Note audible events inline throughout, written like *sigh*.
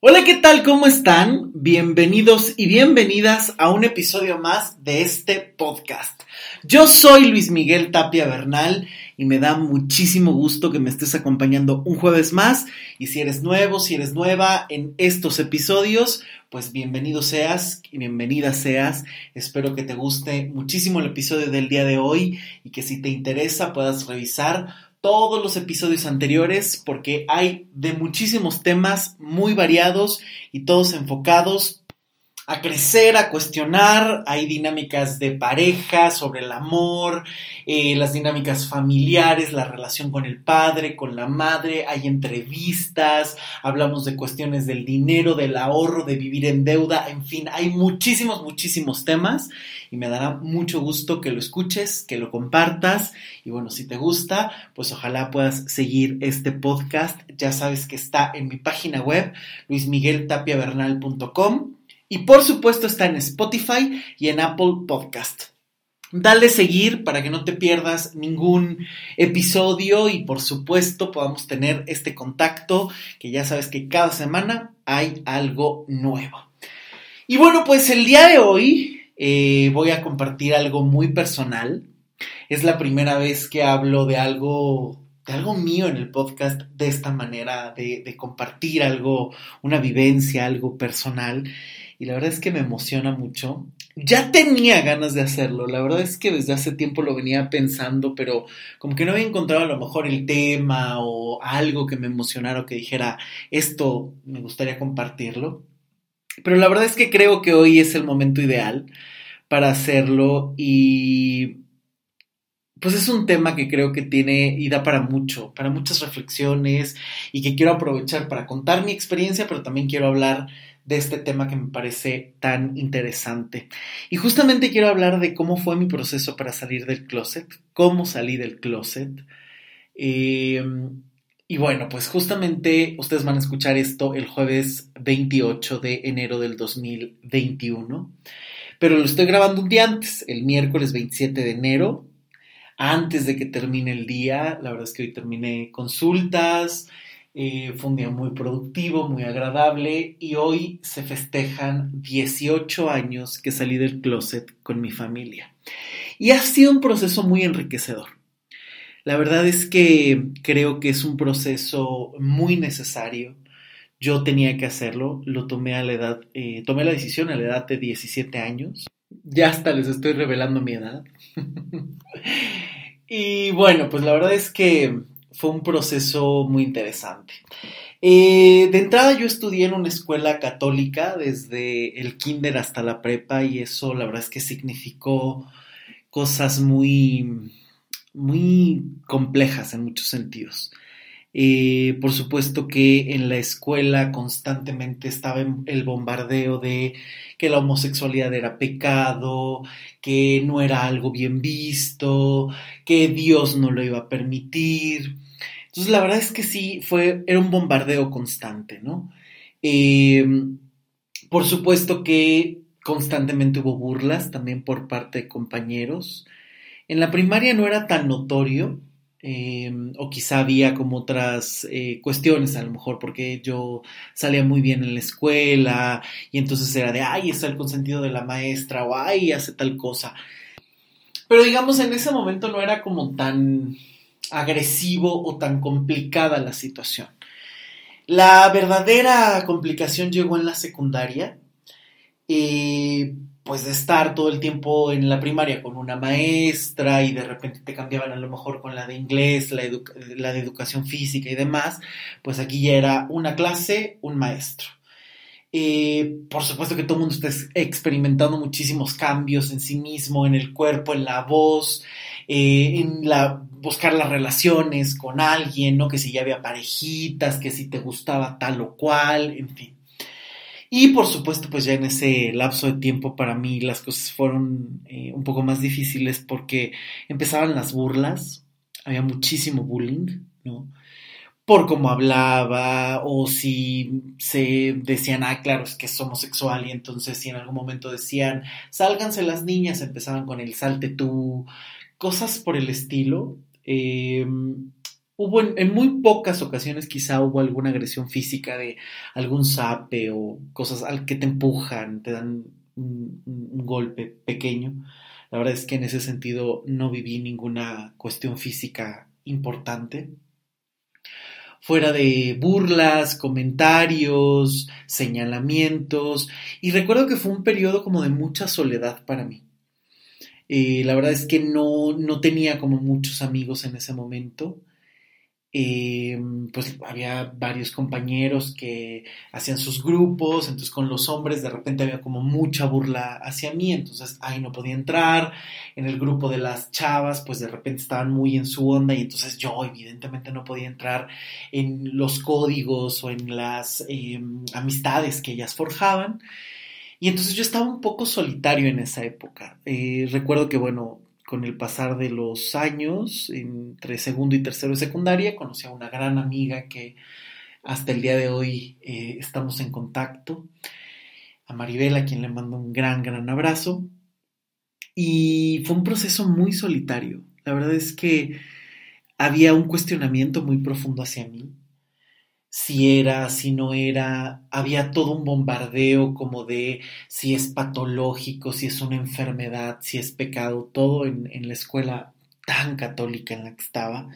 Hola, ¿qué tal? ¿Cómo están? Bienvenidos y bienvenidas a un episodio más de este podcast. Yo soy Luis Miguel Tapia Bernal y me da muchísimo gusto que me estés acompañando un jueves más. Y si eres nuevo, si eres nueva en estos episodios, pues bienvenido seas y bienvenida seas. Espero que te guste muchísimo el episodio del día de hoy y que si te interesa puedas revisar todos los episodios anteriores porque hay de muchísimos temas muy variados y todos enfocados a crecer, a cuestionar. Hay dinámicas de pareja, sobre el amor, eh, las dinámicas familiares, la relación con el padre, con la madre. Hay entrevistas, hablamos de cuestiones del dinero, del ahorro, de vivir en deuda. En fin, hay muchísimos, muchísimos temas y me dará mucho gusto que lo escuches, que lo compartas. Y bueno, si te gusta, pues ojalá puedas seguir este podcast. Ya sabes que está en mi página web, luismigueltapiavernal.com y por supuesto está en Spotify y en Apple Podcast. Dale seguir para que no te pierdas ningún episodio y por supuesto podamos tener este contacto que ya sabes que cada semana hay algo nuevo. Y bueno, pues el día de hoy eh, voy a compartir algo muy personal. Es la primera vez que hablo de algo de algo mío en el podcast de esta manera, de, de compartir algo, una vivencia, algo personal y la verdad es que me emociona mucho. Ya tenía ganas de hacerlo, la verdad es que desde hace tiempo lo venía pensando, pero como que no había encontrado a lo mejor el tema o algo que me emocionara o que dijera, esto me gustaría compartirlo. Pero la verdad es que creo que hoy es el momento ideal para hacerlo y pues es un tema que creo que tiene y da para mucho, para muchas reflexiones y que quiero aprovechar para contar mi experiencia, pero también quiero hablar de este tema que me parece tan interesante. Y justamente quiero hablar de cómo fue mi proceso para salir del closet, cómo salí del closet. Eh, y bueno, pues justamente ustedes van a escuchar esto el jueves 28 de enero del 2021, pero lo estoy grabando un día antes, el miércoles 27 de enero, antes de que termine el día. La verdad es que hoy terminé consultas, eh, fue un día muy productivo, muy agradable y hoy se festejan 18 años que salí del closet con mi familia. Y ha sido un proceso muy enriquecedor. La verdad es que creo que es un proceso muy necesario. Yo tenía que hacerlo, lo tomé a la edad, eh, tomé la decisión a la edad de 17 años. Ya hasta les estoy revelando mi edad. *laughs* y bueno, pues la verdad es que fue un proceso muy interesante. Eh, de entrada yo estudié en una escuela católica desde el kinder hasta la prepa y eso la verdad es que significó cosas muy, muy complejas en muchos sentidos. Eh, por supuesto que en la escuela constantemente estaba el bombardeo de que la homosexualidad era pecado, que no era algo bien visto, que Dios no lo iba a permitir. Entonces, la verdad es que sí, fue, era un bombardeo constante, ¿no? Eh, por supuesto que constantemente hubo burlas también por parte de compañeros. En la primaria no era tan notorio, eh, o quizá había como otras eh, cuestiones, a lo mejor porque yo salía muy bien en la escuela y entonces era de, ay, está el consentido de la maestra o ay, hace tal cosa. Pero digamos, en ese momento no era como tan agresivo o tan complicada la situación. La verdadera complicación llegó en la secundaria, eh, pues de estar todo el tiempo en la primaria con una maestra y de repente te cambiaban a lo mejor con la de inglés, la, de educación física y demás, pues aquí ya era una clase, un maestro. Eh, por supuesto que todo el mundo está experimentando muchísimos cambios en sí mismo, en el cuerpo, en la voz, eh, en buscar las relaciones con alguien, ¿no? Que si ya había parejitas, que si te gustaba tal o cual, en fin. Y por supuesto, pues ya en ese lapso de tiempo para mí las cosas fueron eh, un poco más difíciles porque empezaban las burlas, había muchísimo bullying, ¿no? Por cómo hablaba, o si se decían, ah, claro, es que es homosexual, y entonces si en algún momento decían, sálganse las niñas, empezaban con el salte tú, cosas por el estilo. Em, hubo en, muy pocas ocasiones quizá hubo alguna agresión física de algún sape o cosas al que te empujan, te dan un, golpe pequeño. La verdad es que en ese sentido no viví ninguna cuestión física importante. Fuera de burlas, comentarios, señalamientos. Y recuerdo que fue un periodo como de mucha soledad para mí. Eh, la verdad es que no, no tenía como muchos amigos en ese momento. Eh, pues había varios compañeros que hacían sus grupos, entonces con los hombres de repente había como mucha burla hacia mí, entonces ahí no podía entrar, en el grupo de las chavas pues de repente estaban muy en su onda y entonces yo evidentemente no podía entrar en los códigos o en las em, amistades que ellas forjaban. Y entonces yo estaba un poco solitario en esa época. Eh, recuerdo que, bueno, con el pasar de los años, entre segundo y tercero de secundaria, conocí a una gran amiga que hasta el día de hoy eh, estamos en contacto, a Maribel, a quien le mando un gran, gran abrazo. Y fue un proceso muy solitario. La verdad es que había un cuestionamiento muy profundo hacia mí si era, si no era, había todo un bombardeo como de si es patológico, si es una enfermedad, si es pecado, todo en, la escuela tan católica en la que estaba.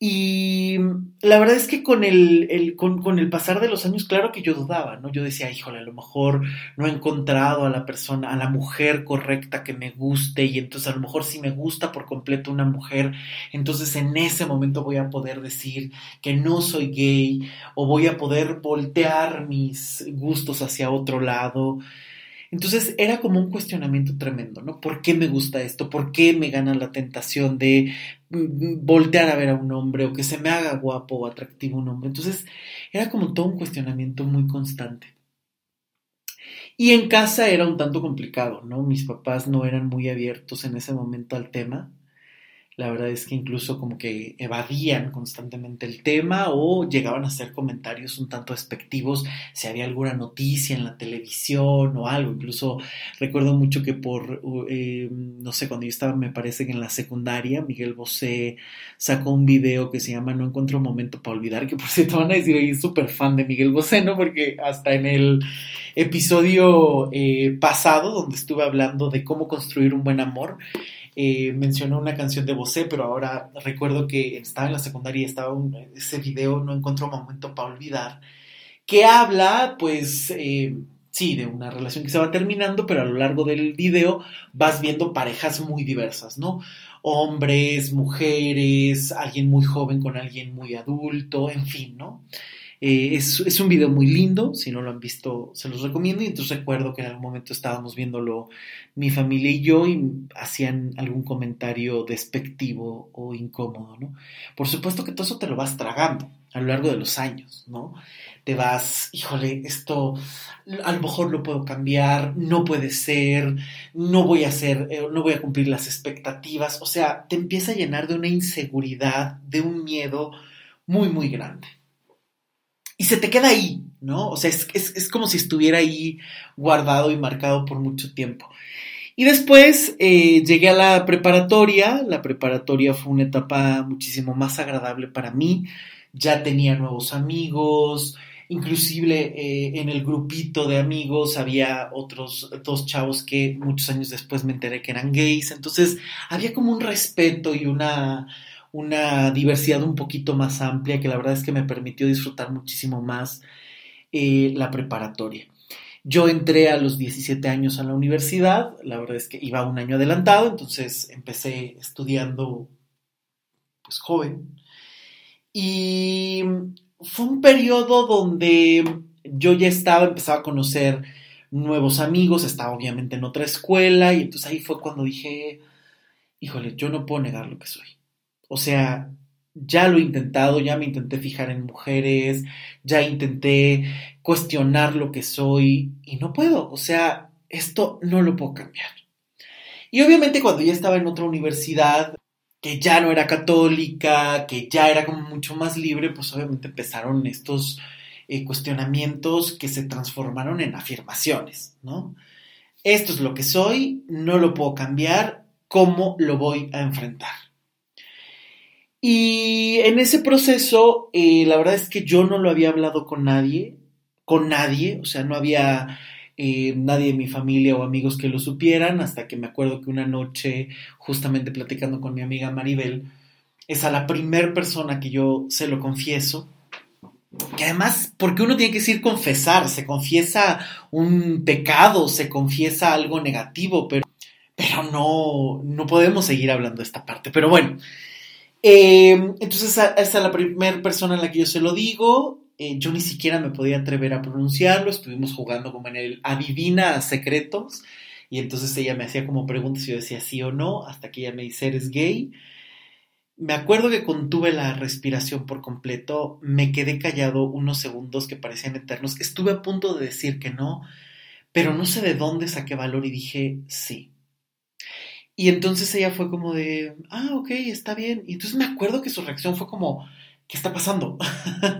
Y la verdad es que con el, con, el pasar de los años, claro que yo dudaba, ¿no? Yo decía, híjole, a lo mejor no he encontrado a la persona, a la mujer correcta que me guste, y entonces a lo mejor si me gusta por completo una mujer, entonces en ese momento voy a poder decir que no soy gay, o voy a poder voltear mis gustos hacia otro lado. Entonces era como un cuestionamiento tremendo, ¿no? ¿Por qué me gusta esto? ¿Por qué me gana la tentación de voltear a ver a un hombre o que se me haga guapo o atractivo un hombre? Entonces era como todo un cuestionamiento muy constante. Y en casa era un tanto complicado, ¿no? Mis papás no eran muy abiertos en ese momento al tema. La verdad es que incluso como que evadían constantemente el tema o llegaban a hacer comentarios un tanto despectivos si había alguna noticia en la televisión o algo. Incluso recuerdo mucho que por, eh, no sé, cuando yo estaba, me parece que en la secundaria, Miguel Bosé sacó un video que se llama No encuentro momento para olvidar, que por cierto van a decir, oye, súper fan de Miguel Bosé, ¿no? Porque hasta en el episodio eh, pasado, donde estuve hablando de cómo construir un buen amor, eh, mencionó una canción de Bosé, pero ahora recuerdo que estaba en la secundaria y estaba ese video, no encuentro momento para olvidar, que habla, pues, eh, sí, de una relación que se va terminando, pero a lo largo del video vas viendo parejas muy diversas, ¿no? Hombres, mujeres, alguien muy joven con alguien muy adulto, en fin, ¿no? Eh, es, un video muy lindo, si no lo han visto se los recomiendo y entonces recuerdo que en algún momento estábamos viéndolo mi familia y yo y hacían algún comentario despectivo o incómodo, ¿no? Por supuesto que todo eso te lo vas tragando a lo largo de los años, ¿no? Te vas, híjole, esto a lo mejor lo puedo cambiar, no puede ser, no voy a hacer, eh, no voy a cumplir las expectativas, o sea, te empieza a llenar de una inseguridad, de un miedo muy, muy grande y se te queda ahí, ¿no? O sea, es, como si estuviera ahí guardado y marcado por mucho tiempo. Y después eh, llegué a la preparatoria, la preparatoria fue una etapa muchísimo más agradable para mí, ya tenía nuevos amigos, inclusive eh, en el grupito de amigos había otros dos chavos que muchos años después me enteré que eran gays, entonces había como un respeto y una, una diversidad un poquito más amplia que la verdad es que me permitió disfrutar muchísimo más eh, la preparatoria. Yo entré a los 17 años a la universidad, la verdad es que iba un año adelantado, entonces empecé estudiando pues joven. Y fue un periodo donde yo ya estaba, empezaba a conocer nuevos amigos, estaba obviamente en otra escuela y entonces ahí fue cuando dije, híjole, yo no puedo negar lo que soy. O sea, ya lo he intentado, ya me intenté fijar en mujeres, ya intenté cuestionar lo que soy y no puedo. O sea, esto no lo puedo cambiar. Y obviamente cuando ya estaba en otra universidad, que ya no era católica, que ya era como mucho más libre, pues obviamente empezaron estos eh, cuestionamientos que se transformaron en afirmaciones, ¿no? Esto es lo que soy, no lo puedo cambiar, ¿cómo lo voy a enfrentar? Y en ese proceso, eh, la verdad es que yo no lo había hablado con nadie, con nadie, o sea, no había eh, nadie de mi familia o amigos que lo supieran, hasta que me acuerdo que una noche, justamente platicando con mi amiga Maribel, es a la primer persona que yo se lo confieso. Que además, porque uno tiene que decir confesar, se confiesa un pecado, se confiesa algo negativo, pero, pero no, no podemos seguir hablando de esta parte. Pero bueno, eh, entonces esa es la primera persona a la que yo se lo digo. Eh, yo ni siquiera me podía atrever a pronunciarlo. Estuvimos jugando como en el adivina secretos. Y entonces ella me hacía como preguntas y yo decía sí o no, hasta que ella me dice, ¿eres gay? Me acuerdo que contuve la respiración por completo, me quedé callado unos segundos que parecían eternos, estuve a punto de decir que no, pero no sé de dónde saqué valor y dije sí. Y entonces ella fue como de, ah, ok, está bien. Y entonces me acuerdo que su reacción fue como, ¿qué está pasando?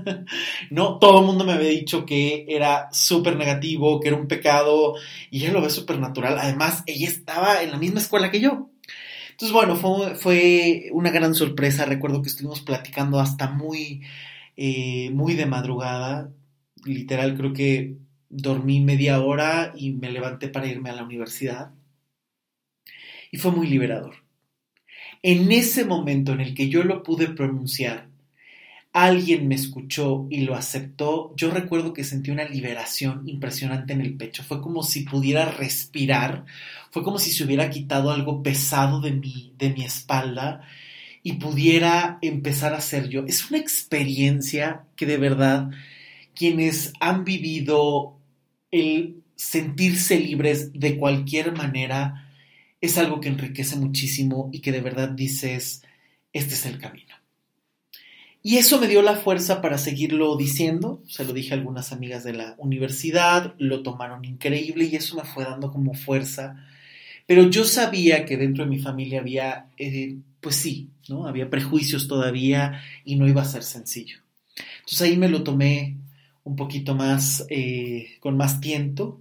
*laughs* no, todo el mundo me había dicho que era súper negativo, que era un pecado, y ella lo ve súper natural. Además, ella estaba en la misma escuela que yo. Entonces, bueno, fue, fue una gran sorpresa. Recuerdo que estuvimos platicando hasta muy, eh, muy de madrugada. Literal, creo que dormí media hora y me levanté para irme a la universidad y fue muy liberador. En ese momento en el que yo lo pude pronunciar, alguien me escuchó y lo aceptó, yo recuerdo que sentí una liberación impresionante en el pecho. Fue como si pudiera respirar, fue como si se hubiera quitado algo pesado de mi, de mi espalda y pudiera empezar a ser yo. Es una experiencia que de verdad quienes han vivido el sentirse libres de cualquier manera, es algo que enriquece muchísimo y que de verdad dices, este es el camino. Y eso me dio la fuerza para seguirlo diciendo, se lo dije a algunas amigas de la universidad, lo tomaron increíble y eso me fue dando como fuerza. Pero yo sabía que dentro de mi familia había, eh, pues sí, ¿no? Había prejuicios todavía y no iba a ser sencillo. Entonces ahí me lo tomé un poquito más, eh, con más tiento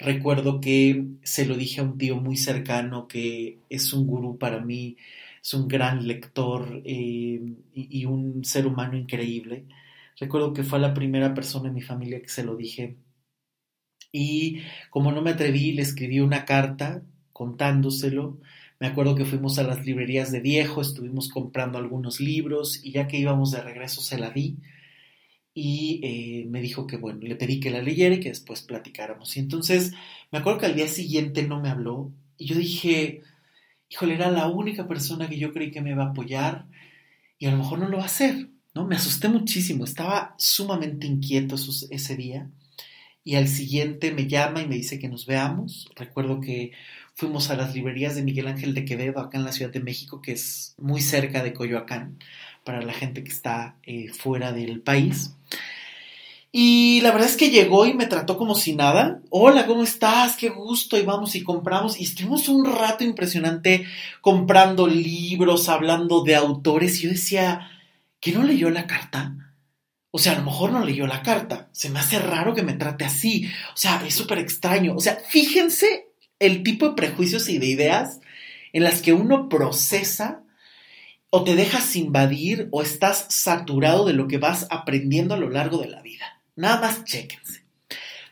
Recuerdo que se lo dije a un tío muy cercano que es un gurú para mí, es un gran lector eh, y, un ser humano increíble. Recuerdo que fue la primera persona en mi familia que se lo dije. Y como no me atreví, le escribí una carta contándoselo. Me acuerdo que fuimos a las librerías de viejo, estuvimos comprando algunos libros y ya que íbamos de regreso se la di y eh, me dijo que, bueno, le pedí que la leyera y que después platicáramos. Y entonces me acuerdo que al día siguiente no me habló y yo dije, híjole, era la única persona que yo creí que me iba a apoyar y a lo mejor no lo va a hacer, ¿no? Me asusté muchísimo, estaba sumamente inquieto ese día y al siguiente me llama y me dice que nos veamos. Recuerdo que fuimos a las librerías de Miguel Ángel de Quevedo, acá en la Ciudad de México, que es muy cerca de Coyoacán, para la gente que está eh, fuera del país. Y la verdad es que llegó y me trató como si nada. Hola, ¿cómo estás? Qué gusto. Y vamos y compramos. Y estuvimos un rato impresionante comprando libros, hablando de autores. Y yo decía, ¿que no leyó la carta? O sea, a lo mejor no leyó la carta. Se me hace raro que me trate así. O sea, es súper extraño. O sea, fíjense el tipo de prejuicios y de ideas en las que uno procesa o te dejas invadir o estás saturado de lo que vas aprendiendo a lo largo de la vida. Nada más chéquense.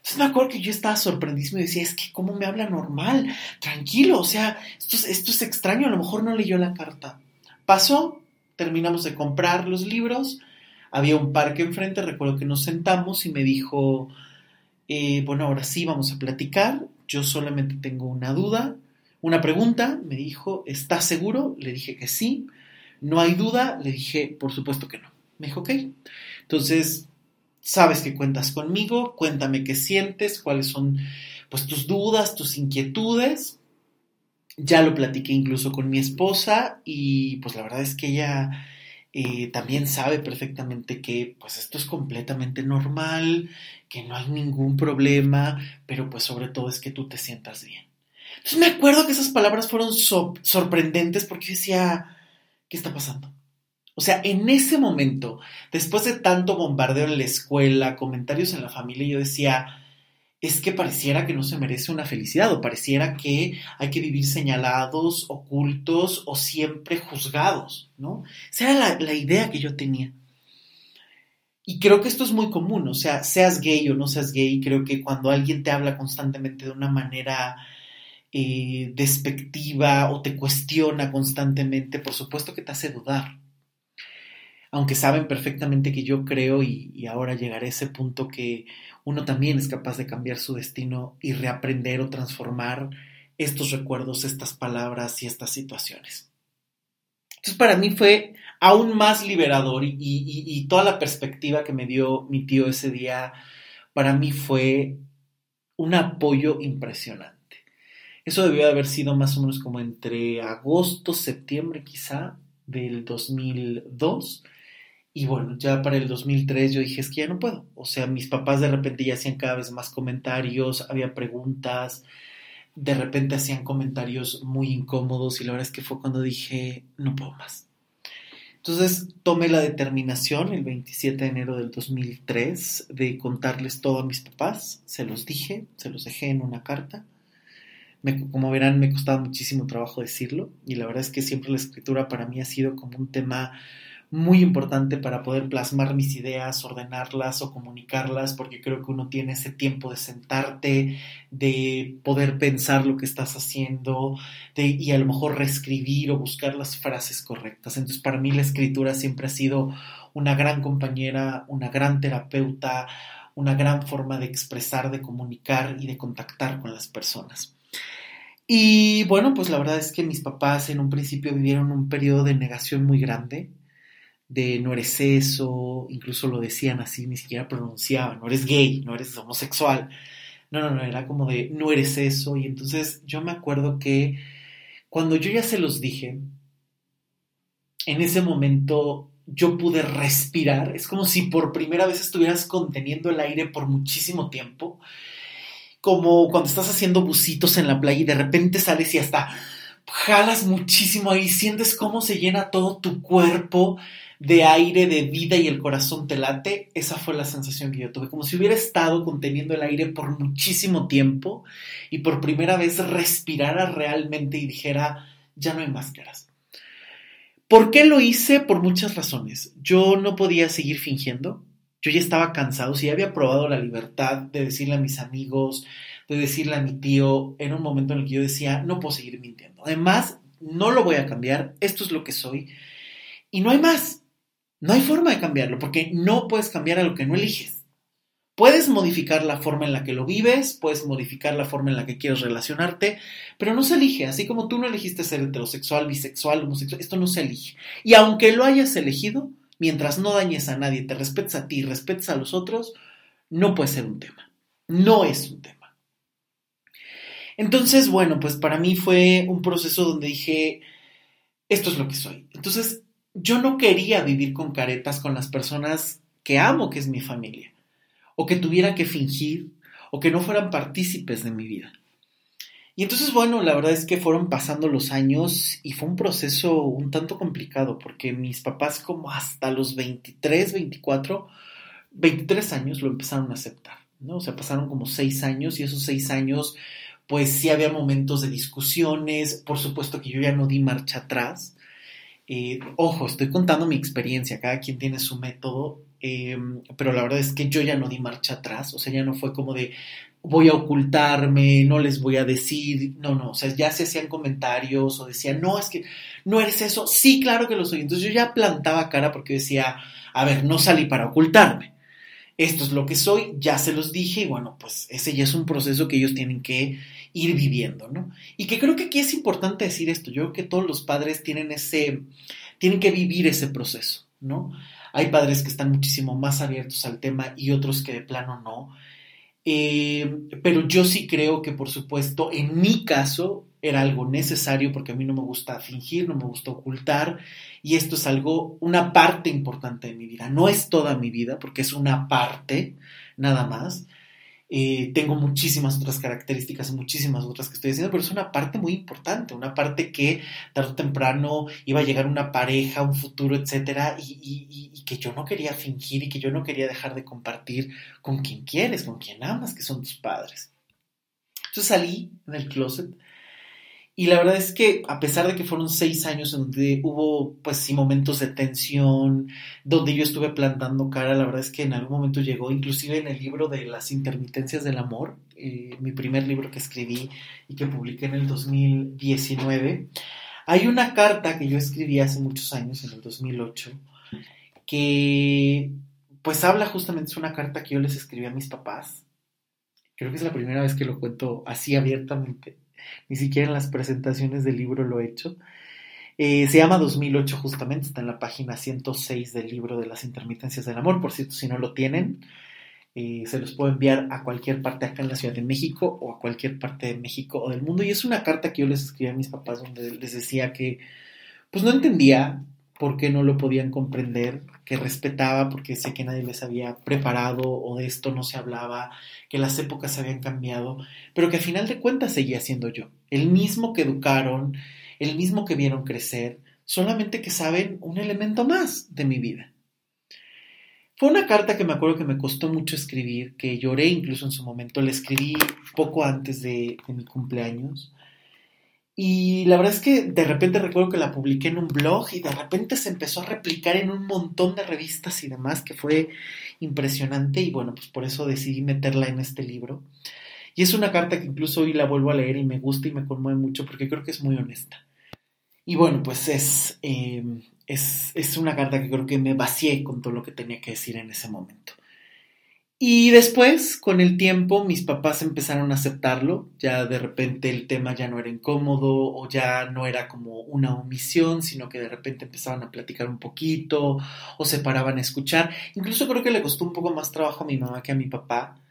Entonces me acuerdo que yo estaba sorprendísimo y decía, es que cómo me habla normal, tranquilo, o sea, esto es, extraño, a lo mejor no leyó la carta. Pasó, terminamos de comprar los libros, había un parque enfrente, recuerdo que nos sentamos y me dijo, eh, bueno, ahora sí vamos a platicar, yo solamente tengo una duda, una pregunta, me dijo, ¿estás seguro? Le dije que sí, no hay duda, le dije, por supuesto que no. Me dijo, ok. Entonces, sabes que cuentas conmigo, cuéntame qué sientes, cuáles son pues tus dudas, tus inquietudes. Ya lo platiqué incluso con mi esposa y pues la verdad es que ella eh, también sabe perfectamente que pues esto es completamente normal, que no hay ningún problema, pero pues sobre todo es que tú te sientas bien. Entonces me acuerdo que esas palabras fueron sorprendentes porque yo decía, ¿qué está pasando? O sea, en ese momento, después de tanto bombardeo en la escuela, comentarios en la familia, yo decía, es que pareciera que no se merece una felicidad o pareciera que hay que vivir señalados, ocultos o siempre juzgados, ¿no? Esa era la, idea que yo tenía. Y creo que esto es muy común, o sea, seas gay o no seas gay, creo que cuando alguien te habla constantemente de una manera eh, despectiva o te cuestiona constantemente, por supuesto que te hace dudar. Aunque saben perfectamente que yo creo, y, ahora llegaré a ese punto que uno también es capaz de cambiar su destino y reaprender o transformar estos recuerdos, estas palabras y estas situaciones. Entonces para mí fue aún más liberador y, toda la perspectiva que me dio mi tío ese día, para mí fue un apoyo impresionante. Eso debió de haber sido más o menos como entre agosto, septiembre quizá del 2002 y bueno, ya para el 2003 yo dije, es que ya no puedo. O sea, mis papás de repente ya hacían cada vez más comentarios, había preguntas, de repente hacían comentarios muy incómodos y la verdad es que fue cuando dije, no puedo más. Entonces tomé la determinación el 27 de enero del 2003 de contarles todo a mis papás, se los dije, se los dejé en una carta. Como verán, me costaba muchísimo trabajo decirlo y la verdad es que siempre la escritura para mí ha sido como un tema muy importante para poder plasmar mis ideas, ordenarlas o comunicarlas, porque creo que uno tiene ese tiempo de sentarte, de poder pensar lo que estás haciendo y a lo mejor reescribir o buscar las frases correctas. Entonces, para mí la escritura siempre ha sido una gran compañera, una gran terapeuta, una gran forma de expresar, de comunicar y de contactar con las personas. Y bueno, pues la verdad es que mis papás en un principio vivieron un periodo de negación muy grande de no eres eso, incluso lo decían así, ni siquiera pronunciaban, no eres gay, no eres homosexual. No, no, no, era como de no eres eso. Y entonces yo me acuerdo que cuando yo ya se los dije, en ese momento yo pude respirar. Es como si por primera vez estuvieras conteniendo el aire por muchísimo tiempo. Como cuando estás haciendo bucitos en la playa y de repente sales y hasta jalas muchísimo ahí, sientes cómo se llena todo tu cuerpo de aire, de vida y el corazón te late, esa fue la sensación que yo tuve, como si hubiera estado conteniendo el aire por muchísimo tiempo y por primera vez respirara realmente y dijera, ya no hay máscaras. ¿Por qué lo hice? Por muchas razones. Yo no podía seguir fingiendo, yo ya estaba cansado, si ya había probado la libertad de decirle a mis amigos, de decirle a mi tío, en un momento en el que yo decía, no puedo seguir mintiendo. Además, no lo voy a cambiar, esto es lo que soy y no hay más. No hay forma de cambiarlo porque no puedes cambiar a lo que no eliges. Puedes modificar la forma en la que lo vives, puedes modificar la forma en la que quieres relacionarte, pero no se elige. Así como tú no elegiste ser heterosexual, bisexual, homosexual, esto no se elige. Y aunque lo hayas elegido, mientras no dañes a nadie, te respetes a ti respetes a los otros, no puede ser un tema. No es un tema. Entonces, bueno, pues para mí fue un proceso donde dije, esto es lo que soy. Entonces, yo no quería vivir con caretas con las personas que amo, que es mi familia, o que tuviera que fingir, o que no fueran partícipes de mi vida. Y entonces, bueno, la verdad es que fueron pasando los años y fue un proceso un tanto complicado, porque mis papás como hasta los 23, 24, 23 años lo empezaron a aceptar, ¿no? O sea, pasaron como seis años y esos seis años, pues sí había momentos de discusiones, por supuesto que yo ya no di marcha atrás, eh, ojo, estoy contando mi experiencia, cada quien tiene su método, em, pero la verdad es que yo ya no di marcha atrás, o sea, ya no fue como de voy a ocultarme, no les voy a decir, no, no, o sea, ya se hacían comentarios o decían, no, es que no eres eso, sí, claro que lo soy. Entonces yo ya plantaba cara porque decía, a ver, no salí para ocultarme. Esto es lo que soy, ya se los dije y bueno, pues ese ya es un proceso que ellos tienen que ir viviendo, ¿no? Y que creo que aquí es importante decir esto, yo creo que todos los padres tienen ese, tienen que vivir ese proceso, ¿no? Hay padres que están muchísimo más abiertos al tema y otros que de plano no. Eh, pero yo sí creo que, por supuesto, en mi caso era algo necesario porque a mí no me gusta fingir, no me gusta ocultar y esto es algo, una parte importante de mi vida. No es toda mi vida porque es una parte nada más, Eh, tengo muchísimas otras características y muchísimas otras que estoy haciendo, pero es una parte muy importante, una parte que tarde o temprano iba a llegar una pareja, un futuro, etcétera, y, y, que yo no quería fingir y que yo no quería dejar de compartir con quien quieres, con quien amas, que son tus padres. Entonces salí del closet y la verdad es que a pesar de que fueron seis años en donde hubo, pues sí, momentos de tensión, donde yo estuve plantando cara, la verdad es que en algún momento llegó, inclusive en el libro de las intermitencias del amor, eh, mi primer libro que escribí y que publiqué en el 2019, hay una carta que yo escribí hace muchos años, en el 2008, que pues habla justamente, es una carta que yo les escribí a mis papás. Creo que es la primera vez que lo cuento así abiertamente ni siquiera en las presentaciones del libro lo he hecho. Eh, se llama 2008 justamente, está en la página 106 del libro de las intermitencias del amor, por cierto, si no lo tienen, eh, se los puedo enviar a cualquier parte acá en la Ciudad de México o a cualquier parte de México o del mundo. Y es una carta que yo les escribí a mis papás donde les decía que pues no entendía por qué no lo podían comprender, que respetaba porque sé que nadie les había preparado o de esto no se hablaba, que las épocas habían cambiado, pero que a final de cuentas seguía siendo yo, el mismo que educaron, el mismo que vieron crecer, solamente que saben un elemento más de mi vida. Fue una carta que me acuerdo que me costó mucho escribir, que lloré incluso en su momento, la escribí poco antes de mi cumpleaños y la verdad es que de repente recuerdo que la publiqué en un blog y de repente se empezó a replicar en un montón de revistas y demás, que fue impresionante y bueno, pues por eso decidí meterla en este libro. Y es una carta que incluso hoy la vuelvo a leer y me gusta y me conmueve mucho porque creo que es muy honesta. Y bueno, pues es, eh, es, es una carta que creo que me vacié con todo lo que tenía que decir en ese momento. Y después, con el tiempo, mis papás empezaron a aceptarlo, ya de repente el tema ya no era incómodo o ya no era como una omisión, sino que de repente empezaban a platicar un poquito o se paraban a escuchar. Incluso creo que le costó un poco más trabajo a mi mamá que a mi papá,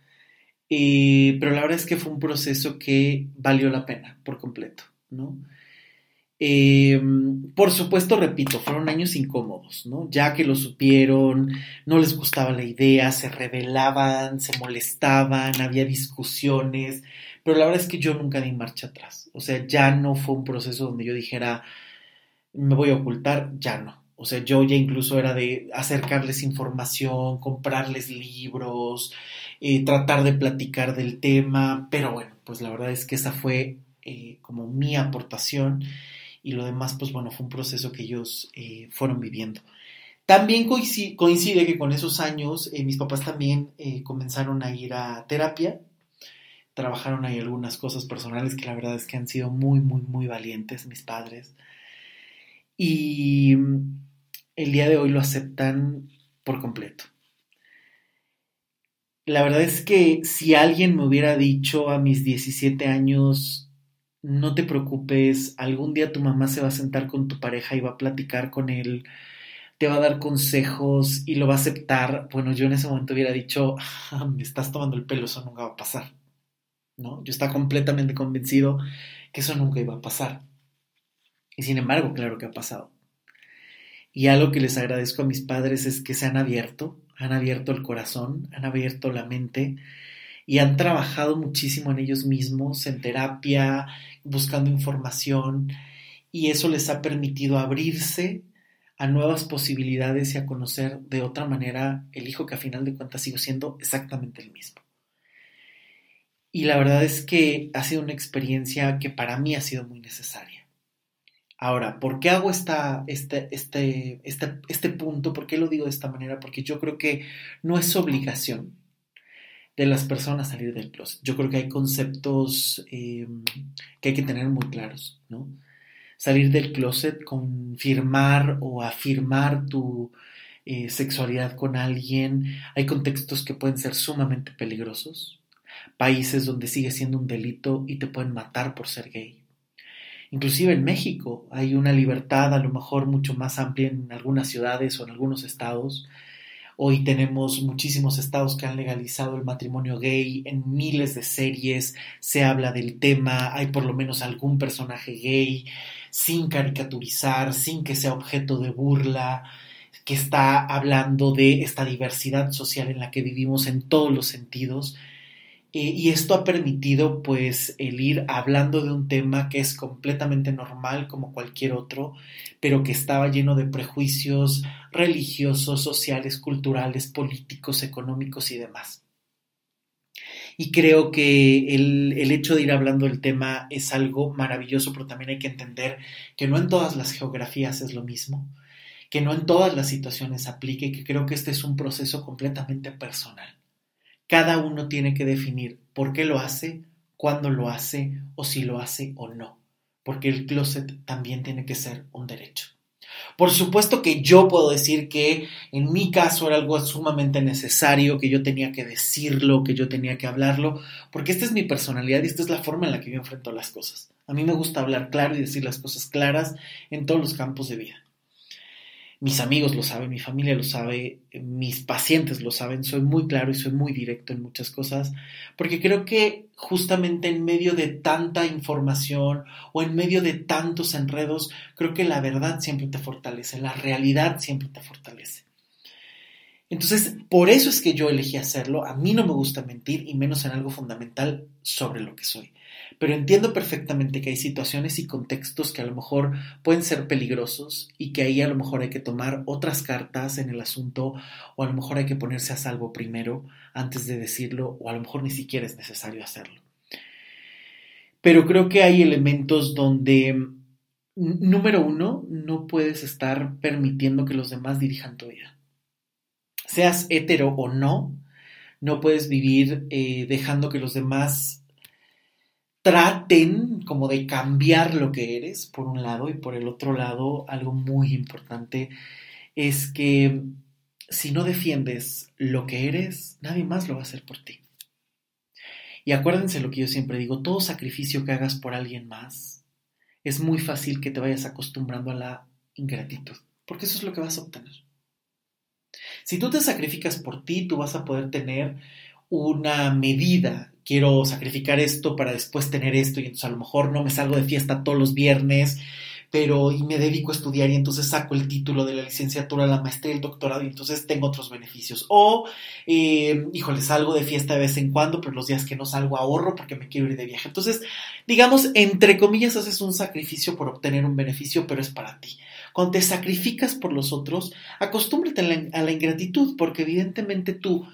eh, pero la verdad es que fue un proceso que valió la pena por completo, ¿no? Eh, por supuesto, repito, fueron años incómodos, ¿no? Ya que lo supieron, no les gustaba la idea, se rebelaban, se molestaban, había discusiones, pero la verdad es que yo nunca di marcha atrás. O sea, ya no fue un proceso donde yo dijera, me voy a ocultar, ya no. O sea, yo ya incluso era de acercarles información, comprarles libros, eh, tratar de platicar del tema, pero bueno, pues la verdad es que esa fue eh, como mi aportación y lo demás, pues bueno, fue un proceso que ellos eh, fueron viviendo. También coincide, que con esos años eh, mis papás también eh, comenzaron a ir a terapia, trabajaron ahí algunas cosas personales que la verdad es que han sido muy, muy, muy valientes mis padres. Y mm, el día de hoy lo aceptan por completo. La verdad es que si alguien me hubiera dicho a mis 17 años, no te preocupes, algún día tu mamá se va a sentar con tu pareja y va a platicar con él, te va a dar consejos y lo va a aceptar. Bueno, yo en ese momento hubiera dicho, ah, me estás tomando el pelo, eso nunca va a pasar. ¿No? Yo estaba completamente convencido que eso nunca iba a pasar. Y sin embargo, claro que ha pasado. Y algo que les agradezco a mis padres es que se han abierto, han abierto el corazón, han abierto la mente y han trabajado muchísimo en ellos mismos, en terapia, buscando información, y eso les ha permitido abrirse a nuevas posibilidades y a conocer de otra manera el hijo que a final de cuentas sigo siendo exactamente el mismo. Y la verdad es que ha sido una experiencia que para mí ha sido muy necesaria. Ahora, ¿por qué hago esta, este, este, este, este punto? ¿Por qué lo digo de esta manera? Porque yo creo que no es obligación de las personas salir del closet. Yo creo que hay conceptos em, que hay que tener muy claros, ¿no? Salir del closet, confirmar o afirmar tu eh, sexualidad con alguien. Hay contextos que pueden ser sumamente peligrosos. Países donde sigue siendo un delito y te pueden matar por ser gay. Inclusive en México hay una libertad a lo mejor mucho más amplia en algunas ciudades o en algunos estados Hoy tenemos muchísimos estados que han legalizado el matrimonio gay, en miles de series se habla del tema, hay por lo menos algún personaje gay, sin caricaturizar, sin que sea objeto de burla, que está hablando de esta diversidad social en la que vivimos en todos los sentidos. Eh, y esto ha permitido pues el ir hablando de un tema que es completamente normal como cualquier otro, pero que estaba lleno de prejuicios religiosos, sociales, culturales, políticos, económicos y demás. Y creo que el, el, hecho de ir hablando del tema es algo maravilloso, pero también hay que entender que no en todas las geografías es lo mismo, que no en todas las situaciones aplique que creo que este es un proceso completamente personal. Cada uno tiene que definir por qué lo hace, cuándo lo hace o si lo hace o no, porque el closet también tiene que ser un derecho. Por supuesto que yo puedo decir que en mi caso era algo sumamente necesario, que yo tenía que decirlo, que yo tenía que hablarlo, porque esta es mi personalidad y esta es la forma en la que yo enfrento las cosas. A mí me gusta hablar claro y decir las cosas claras en todos los campos de vida mis amigos lo saben, mi familia lo sabe, mis pacientes lo saben, soy muy claro y soy muy directo en muchas cosas, porque creo que justamente en medio de tanta información o en medio de tantos enredos, creo que la verdad siempre te fortalece, la realidad siempre te fortalece. Entonces, por eso es que yo elegí hacerlo. A mí no me gusta mentir y menos en algo fundamental sobre lo que soy pero entiendo perfectamente que hay situaciones y contextos que a lo mejor pueden ser peligrosos y que ahí a lo mejor hay que tomar otras cartas en el asunto o a lo mejor hay que ponerse a salvo primero antes de decirlo o a lo mejor ni siquiera es necesario hacerlo. Pero creo que hay elementos donde, número uno, no puedes estar permitiendo que los demás dirijan tu vida. Seas hetero o no, no puedes vivir eh, dejando que los demás traten como de cambiar lo que eres, por un lado, y por el otro lado, algo muy importante es que si no defiendes lo que eres, nadie más lo va a hacer por ti. Y acuérdense lo que yo siempre digo, todo sacrificio que hagas por alguien más, es muy fácil que te vayas acostumbrando a la ingratitud, porque eso es lo que vas a obtener. Si tú te sacrificas por ti, tú vas a poder tener una medida quiero sacrificar esto para después tener esto y entonces a lo mejor no me salgo de fiesta todos los viernes, pero y me dedico a estudiar y entonces saco el título de la licenciatura, la maestría, el doctorado y entonces tengo otros beneficios. O, eh, híjole, salgo de fiesta de vez en cuando, pero los días que no salgo ahorro porque me quiero ir de viaje. Entonces, digamos, entre comillas, haces un sacrificio por obtener un beneficio, pero es para ti. Cuando te sacrificas por los otros, acostúmbrate a la, a la ingratitud, porque evidentemente tú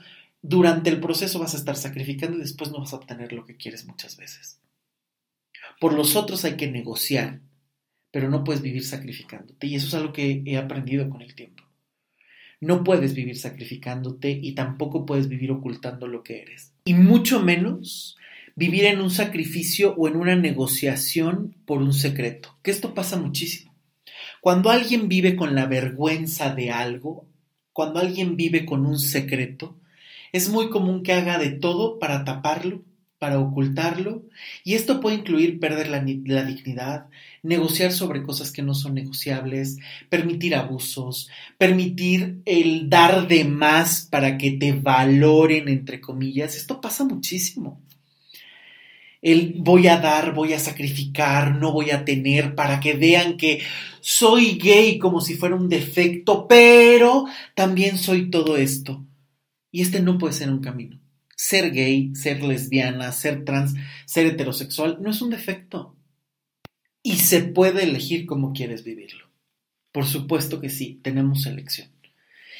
durante el proceso vas a estar sacrificando y después no vas a obtener lo que quieres muchas veces. Por los otros hay que negociar, pero no puedes vivir sacrificándote. Y eso es algo que he aprendido con el tiempo. No puedes vivir sacrificándote y tampoco puedes vivir ocultando lo que eres. Y mucho menos vivir en un sacrificio o en una negociación por un secreto, que esto pasa muchísimo. Cuando alguien vive con la vergüenza de algo, cuando alguien vive con un secreto, es muy común que haga de todo para taparlo, para ocultarlo, y esto puede incluir perder la, dignidad, negociar sobre cosas que no son negociables, permitir abusos, permitir el dar de más para que te valoren, entre comillas. Esto pasa muchísimo. El voy a dar, voy a sacrificar, no voy a tener para que vean que soy gay como si fuera un defecto, pero también soy todo esto. Y este no puede ser un camino. Ser gay, ser lesbiana, ser trans, ser heterosexual no es un defecto. Y se puede elegir cómo quieres vivirlo. Por supuesto que sí, tenemos elección.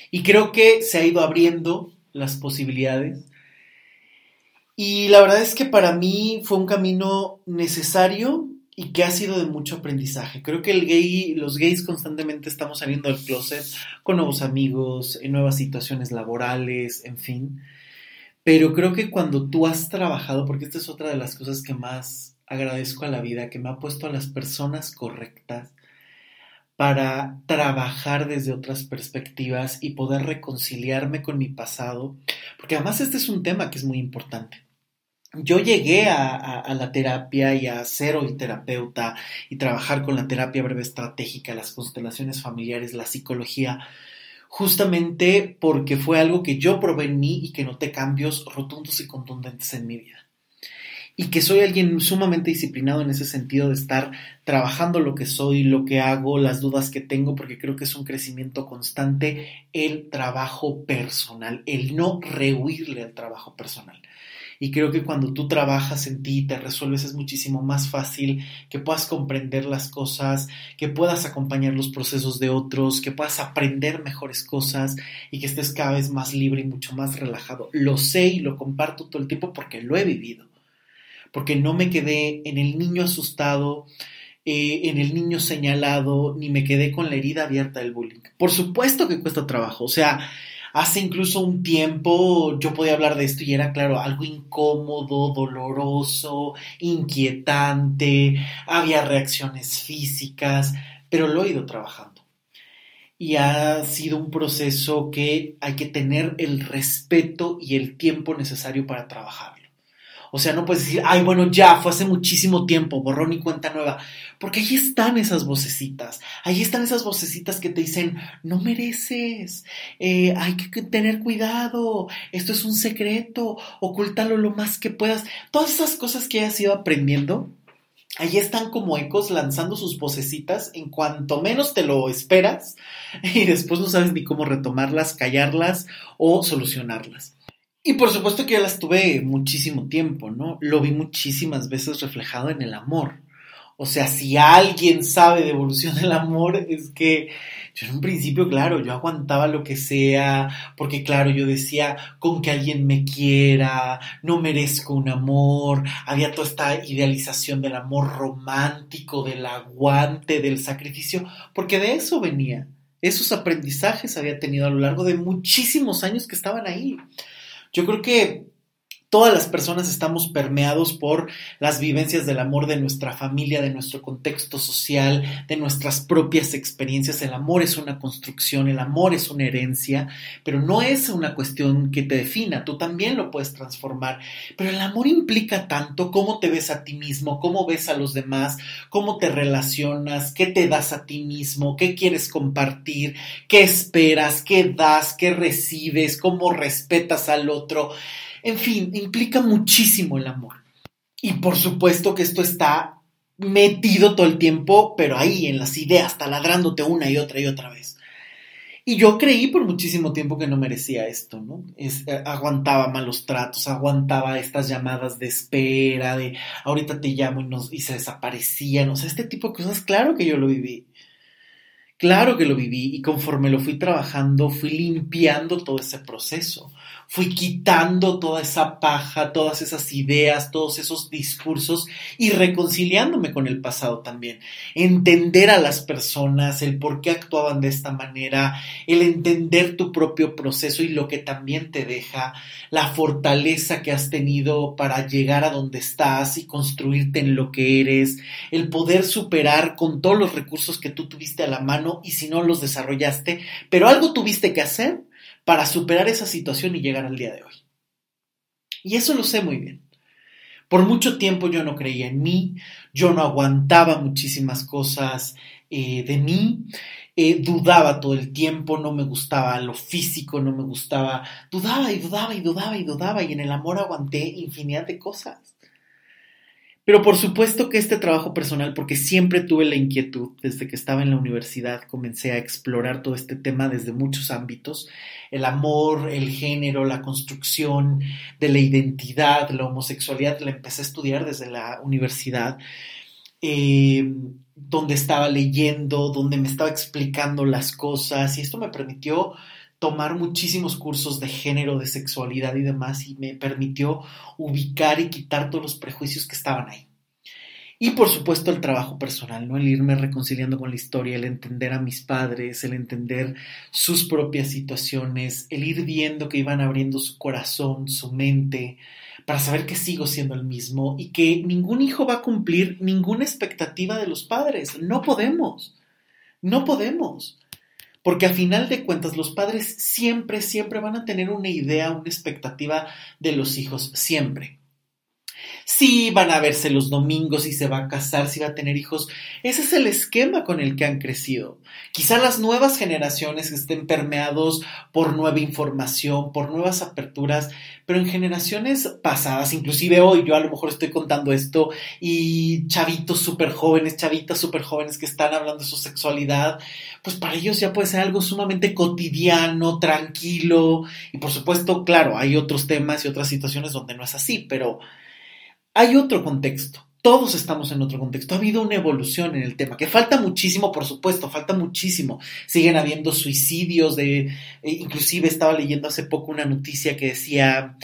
Y creo que se ha ido abriendo las posibilidades. Y la verdad es que para mí fue un camino necesario y que ha sido de mucho aprendizaje. Creo que los gays constantemente estamos saliendo del closet con nuevos amigos, en nuevas situaciones laborales, en fin. Pero creo que cuando tú has trabajado, porque esta es otra de las cosas que más agradezco a la vida, que me ha puesto a las personas correctas para trabajar desde otras perspectivas y poder reconciliarme con mi pasado, porque además este es un tema que es muy importante yo llegué a, la terapia y a ser hoy terapeuta y trabajar con la terapia breve estratégica, las constelaciones familiares, la psicología, justamente porque fue algo que yo probé en mí y que noté cambios rotundos y contundentes en mi vida. Y que soy alguien sumamente disciplinado en ese sentido de estar trabajando lo que soy, lo que hago, las dudas que tengo, porque creo que es un crecimiento constante el trabajo personal, el no rehuirle al trabajo personal Y creo que cuando tú trabajas en ti y te resuelves es muchísimo más fácil que puedas comprender las cosas, que puedas acompañar los procesos de otros, que puedas aprender mejores cosas y que estés cada vez más libre y mucho más relajado. Lo sé y lo comparto todo el tiempo porque lo he vivido. Porque no me quedé en el niño asustado, eh, en el niño señalado, ni me quedé con la herida abierta del bullying. Por supuesto que cuesta trabajo. O sea, Hace incluso un tiempo yo podía hablar de esto y era, claro, algo incómodo, doloroso, inquietante, había reacciones físicas, pero lo he ido trabajando. Y ha sido un proceso que hay que tener el respeto y el tiempo necesario para trabajarlo. O sea, no puedes decir, ay, bueno, ya, fue hace muchísimo tiempo, borrón y cuenta nueva. Porque ahí están esas vocecitas, ahí están esas vocecitas que te dicen, no mereces, eh, hay que tener cuidado, esto es un secreto, ocúltalo lo más que puedas. Todas esas cosas que has ido aprendiendo, ahí están como ecos lanzando sus vocecitas en cuanto menos te lo esperas *laughs* y después no sabes ni cómo retomarlas, callarlas o solucionarlas. Y por supuesto que ya las tuve muchísimo tiempo, ¿no? Lo vi muchísimas veces reflejado en el amor. O sea, si alguien sabe de evolución del amor, es que yo en un principio, claro, yo aguantaba lo que sea, porque claro, yo decía, con que alguien me quiera, no merezco un amor, había toda esta idealización del amor romántico, del aguante, del sacrificio, porque de eso venía. Esos aprendizajes había tenido a lo largo de muchísimos años que estaban ahí. Yo creo que Todas las personas estamos permeados por las vivencias del amor de nuestra familia, de nuestro contexto social, de nuestras propias experiencias. El amor es una construcción, el amor es una herencia, pero no es una cuestión que te defina, tú también lo puedes transformar. Pero el amor implica tanto cómo te ves a ti mismo, cómo ves a los demás, cómo te relacionas, qué te das a ti mismo, qué quieres compartir, qué esperas, qué das, qué recibes, cómo respetas al otro. En fin, implica muchísimo el amor. Y por supuesto que esto está metido todo el tiempo, pero ahí en las ideas, taladrándote una y otra y otra vez. Y yo creí por muchísimo tiempo que no merecía esto, ¿no? Es, eh, aguantaba malos tratos, aguantaba estas llamadas de espera, de ahorita te llamo y, nos, y se desaparecían, o sea, este tipo de cosas, claro que yo lo viví. Claro que lo viví y conforme lo fui trabajando, fui limpiando todo ese proceso fui quitando toda esa paja, todas esas ideas, todos esos discursos y reconciliándome con el pasado también. Entender a las personas, el por qué actuaban de esta manera, el entender tu propio proceso y lo que también te deja, la fortaleza que has tenido para llegar a donde estás y construirte en lo que eres, el poder superar con todos los recursos que tú tuviste a la mano y si no los desarrollaste, pero algo tuviste que hacer para superar esa situación y llegar al día de hoy. Y eso lo sé muy bien. Por mucho tiempo yo no creía en mí, yo no aguantaba muchísimas cosas eh, de mí, eh, dudaba todo el tiempo, no me gustaba lo físico, no me gustaba, dudaba y dudaba y dudaba y dudaba y en el amor aguanté infinidad de cosas. Pero por supuesto que este trabajo personal, porque siempre tuve la inquietud, desde que estaba en la universidad, comencé a explorar todo este tema desde muchos ámbitos, el amor, el género, la construcción de la identidad, la homosexualidad, la empecé a estudiar desde la universidad, eh, donde estaba leyendo, donde me estaba explicando las cosas, y esto me permitió tomar muchísimos cursos de género, de sexualidad y demás, y me permitió ubicar y quitar todos los prejuicios que estaban ahí. Y por supuesto el trabajo personal, ¿no? El irme reconciliando con la historia, el entender a mis padres, el entender sus propias situaciones, el ir viendo que iban abriendo su corazón, su mente, para saber que sigo siendo el mismo y que ningún hijo va a cumplir ninguna expectativa de los padres. No podemos. No podemos. Porque a final de cuentas los padres siempre, siempre van a tener una idea, una expectativa de los hijos, siempre. Sí, van a verse los domingos, si se va a casar, si va a tener hijos. Ese es el esquema con el que han crecido. Quizá las nuevas generaciones estén permeados por nueva información, por nuevas aperturas, pero en generaciones pasadas, inclusive hoy, yo a lo mejor estoy contando esto y chavitos súper jóvenes, chavitas súper jóvenes que están hablando de su sexualidad, pues para ellos ya puede ser algo sumamente cotidiano, tranquilo. Y por supuesto, claro, hay otros temas y otras situaciones donde no es así, pero hay otro contexto. Todos estamos en otro contexto. Ha habido una evolución en el tema, que falta muchísimo, por supuesto, falta muchísimo. Siguen habiendo suicidios de, eh, inclusive estaba leyendo hace poco una noticia que decía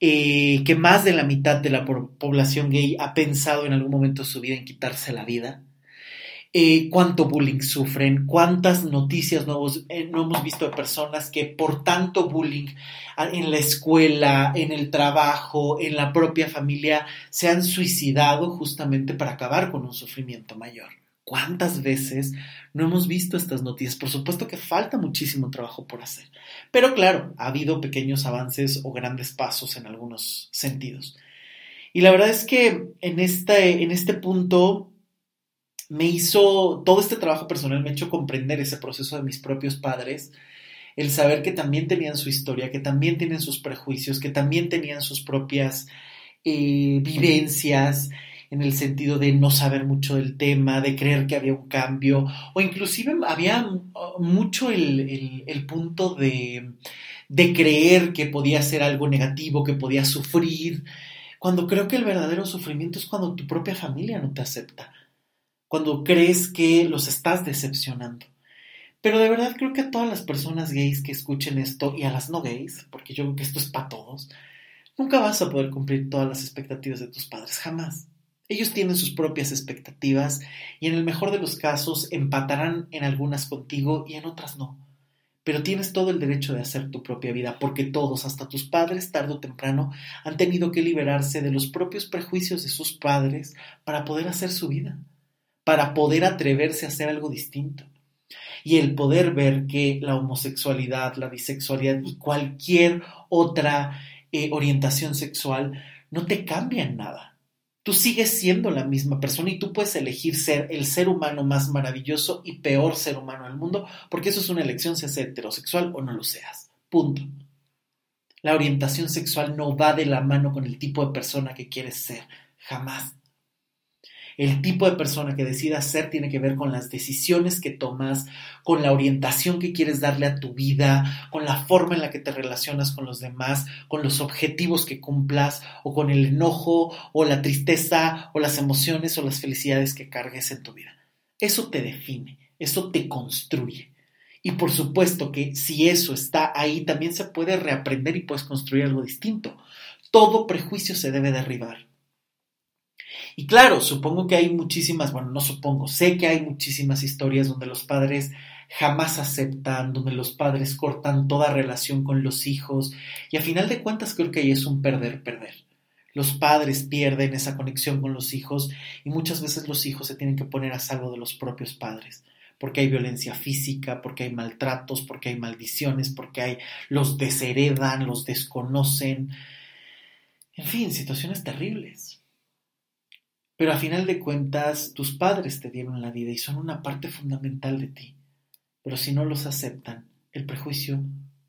eh, que más de la mitad de la población gay ha pensado en algún momento de su vida en quitarse la vida. Eh, cuánto bullying sufren, cuántas noticias nuevos, eh, no hemos visto de personas que por tanto bullying en la escuela, en el trabajo, en la propia familia, se han suicidado justamente para acabar con un sufrimiento mayor. ¿Cuántas veces no hemos visto estas noticias? Por supuesto que falta muchísimo trabajo por hacer. Pero claro, ha habido pequeños avances o grandes pasos en algunos sentidos. Y la verdad es que en este, en este punto me hizo, todo este trabajo personal me ha hecho comprender ese proceso de mis propios padres, el saber que también tenían su historia, que también tienen sus prejuicios, que también tenían sus propias eh, vivencias en el sentido de no saber mucho del tema, de creer que había un cambio, o inclusive había mucho el, el punto de, de creer que podía ser algo negativo, que podía sufrir, cuando creo que el verdadero sufrimiento es cuando tu propia familia no te acepta cuando crees que los estás decepcionando. Pero de verdad creo que a todas las personas gays que escuchen esto y a las no gays, porque yo creo que esto es para todos, nunca vas a poder cumplir todas las expectativas de tus padres, jamás. Ellos tienen sus propias expectativas y en el mejor de los casos empatarán en algunas contigo y en otras no. Pero tienes todo el derecho de hacer tu propia vida, porque todos, hasta tus padres, tarde o temprano, han tenido que liberarse de los propios prejuicios de sus padres para poder hacer su vida para poder atreverse a hacer algo distinto. Y el poder ver que la homosexualidad, la bisexualidad y cualquier otra eh, orientación sexual no te cambia en nada. Tú sigues siendo la misma persona y tú puedes elegir ser el ser humano más maravilloso y peor ser humano del mundo, porque eso es una elección, sea heterosexual o no lo seas. Punto. La orientación sexual no va de la mano con el tipo de persona que quieres ser, jamás. El tipo de persona que decidas ser tiene que ver con las decisiones que tomas, con la orientación que quieres darle a tu vida, con la forma en la que te relacionas con los demás, con los objetivos que cumplas o con el enojo o la tristeza o las emociones o las felicidades que cargues en tu vida. Eso te define, eso te construye. Y por supuesto que si eso está ahí, también se puede reaprender y puedes construir algo distinto. Todo prejuicio se debe derribar. Y claro, supongo que hay muchísimas, bueno, no supongo, sé que hay muchísimas historias donde los padres jamás aceptan, donde los padres cortan toda relación con los hijos y a final de cuentas creo que ahí es un perder-perder. Los padres pierden esa conexión con los hijos y muchas veces los hijos se tienen que poner a salvo de los propios padres porque hay violencia física, porque hay maltratos, porque hay maldiciones, porque hay los desheredan, los desconocen, en fin, situaciones terribles. Pero a final de cuentas, tus padres te dieron la vida y son una parte fundamental de ti. Pero si no los aceptan, el prejuicio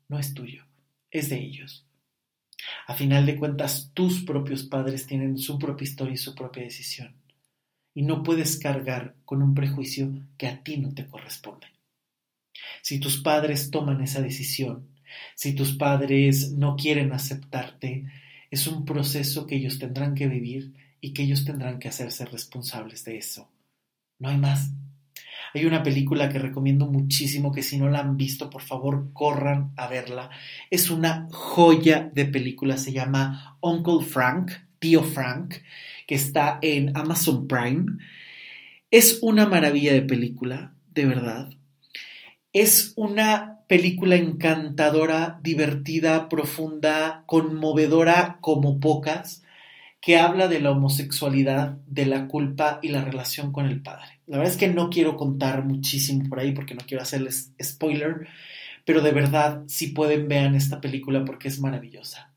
no es tuyo, es de ellos. A final de cuentas, tus propios padres tienen su propia historia y su propia decisión. Y no puedes cargar con un prejuicio que a ti no te corresponde. Si tus padres toman esa decisión, si tus padres no quieren aceptarte, es un proceso que ellos tendrán que vivir y que ellos tendrán que hacerse responsables de eso. No hay más. Hay una película que recomiendo muchísimo que si no la han visto, por favor, corran a verla. Es una joya de película, se llama Uncle Frank, Tío Frank, que está en Amazon Prime. Es una maravilla de película, de verdad. Es una película encantadora, divertida, profunda, conmovedora como pocas que habla de la homosexualidad, de la culpa y la relación con el padre. La verdad es que no quiero contar muchísimo por ahí porque no quiero hacerles spoiler, pero de verdad, si pueden, vean esta película porque es maravillosa.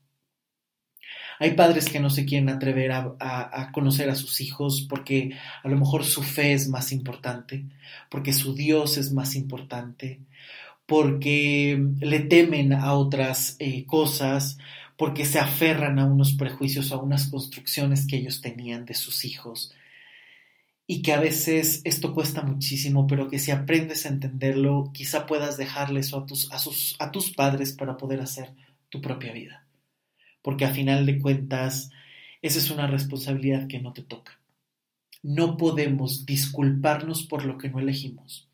Hay padres que no se quieren atrever a, conocer a sus hijos porque a lo mejor su fe es más importante, porque su Dios es más importante, porque le temen a otras eh, cosas, porque se aferran a unos prejuicios, a unas construcciones que ellos tenían de sus hijos. Y que a veces esto cuesta muchísimo, pero que si aprendes a entenderlo, quizá puedas dejarle eso a tus, a, sus, a tus padres para poder hacer tu propia vida. Porque a final de cuentas, esa es una responsabilidad que no te toca. No podemos disculparnos por lo que no elegimos.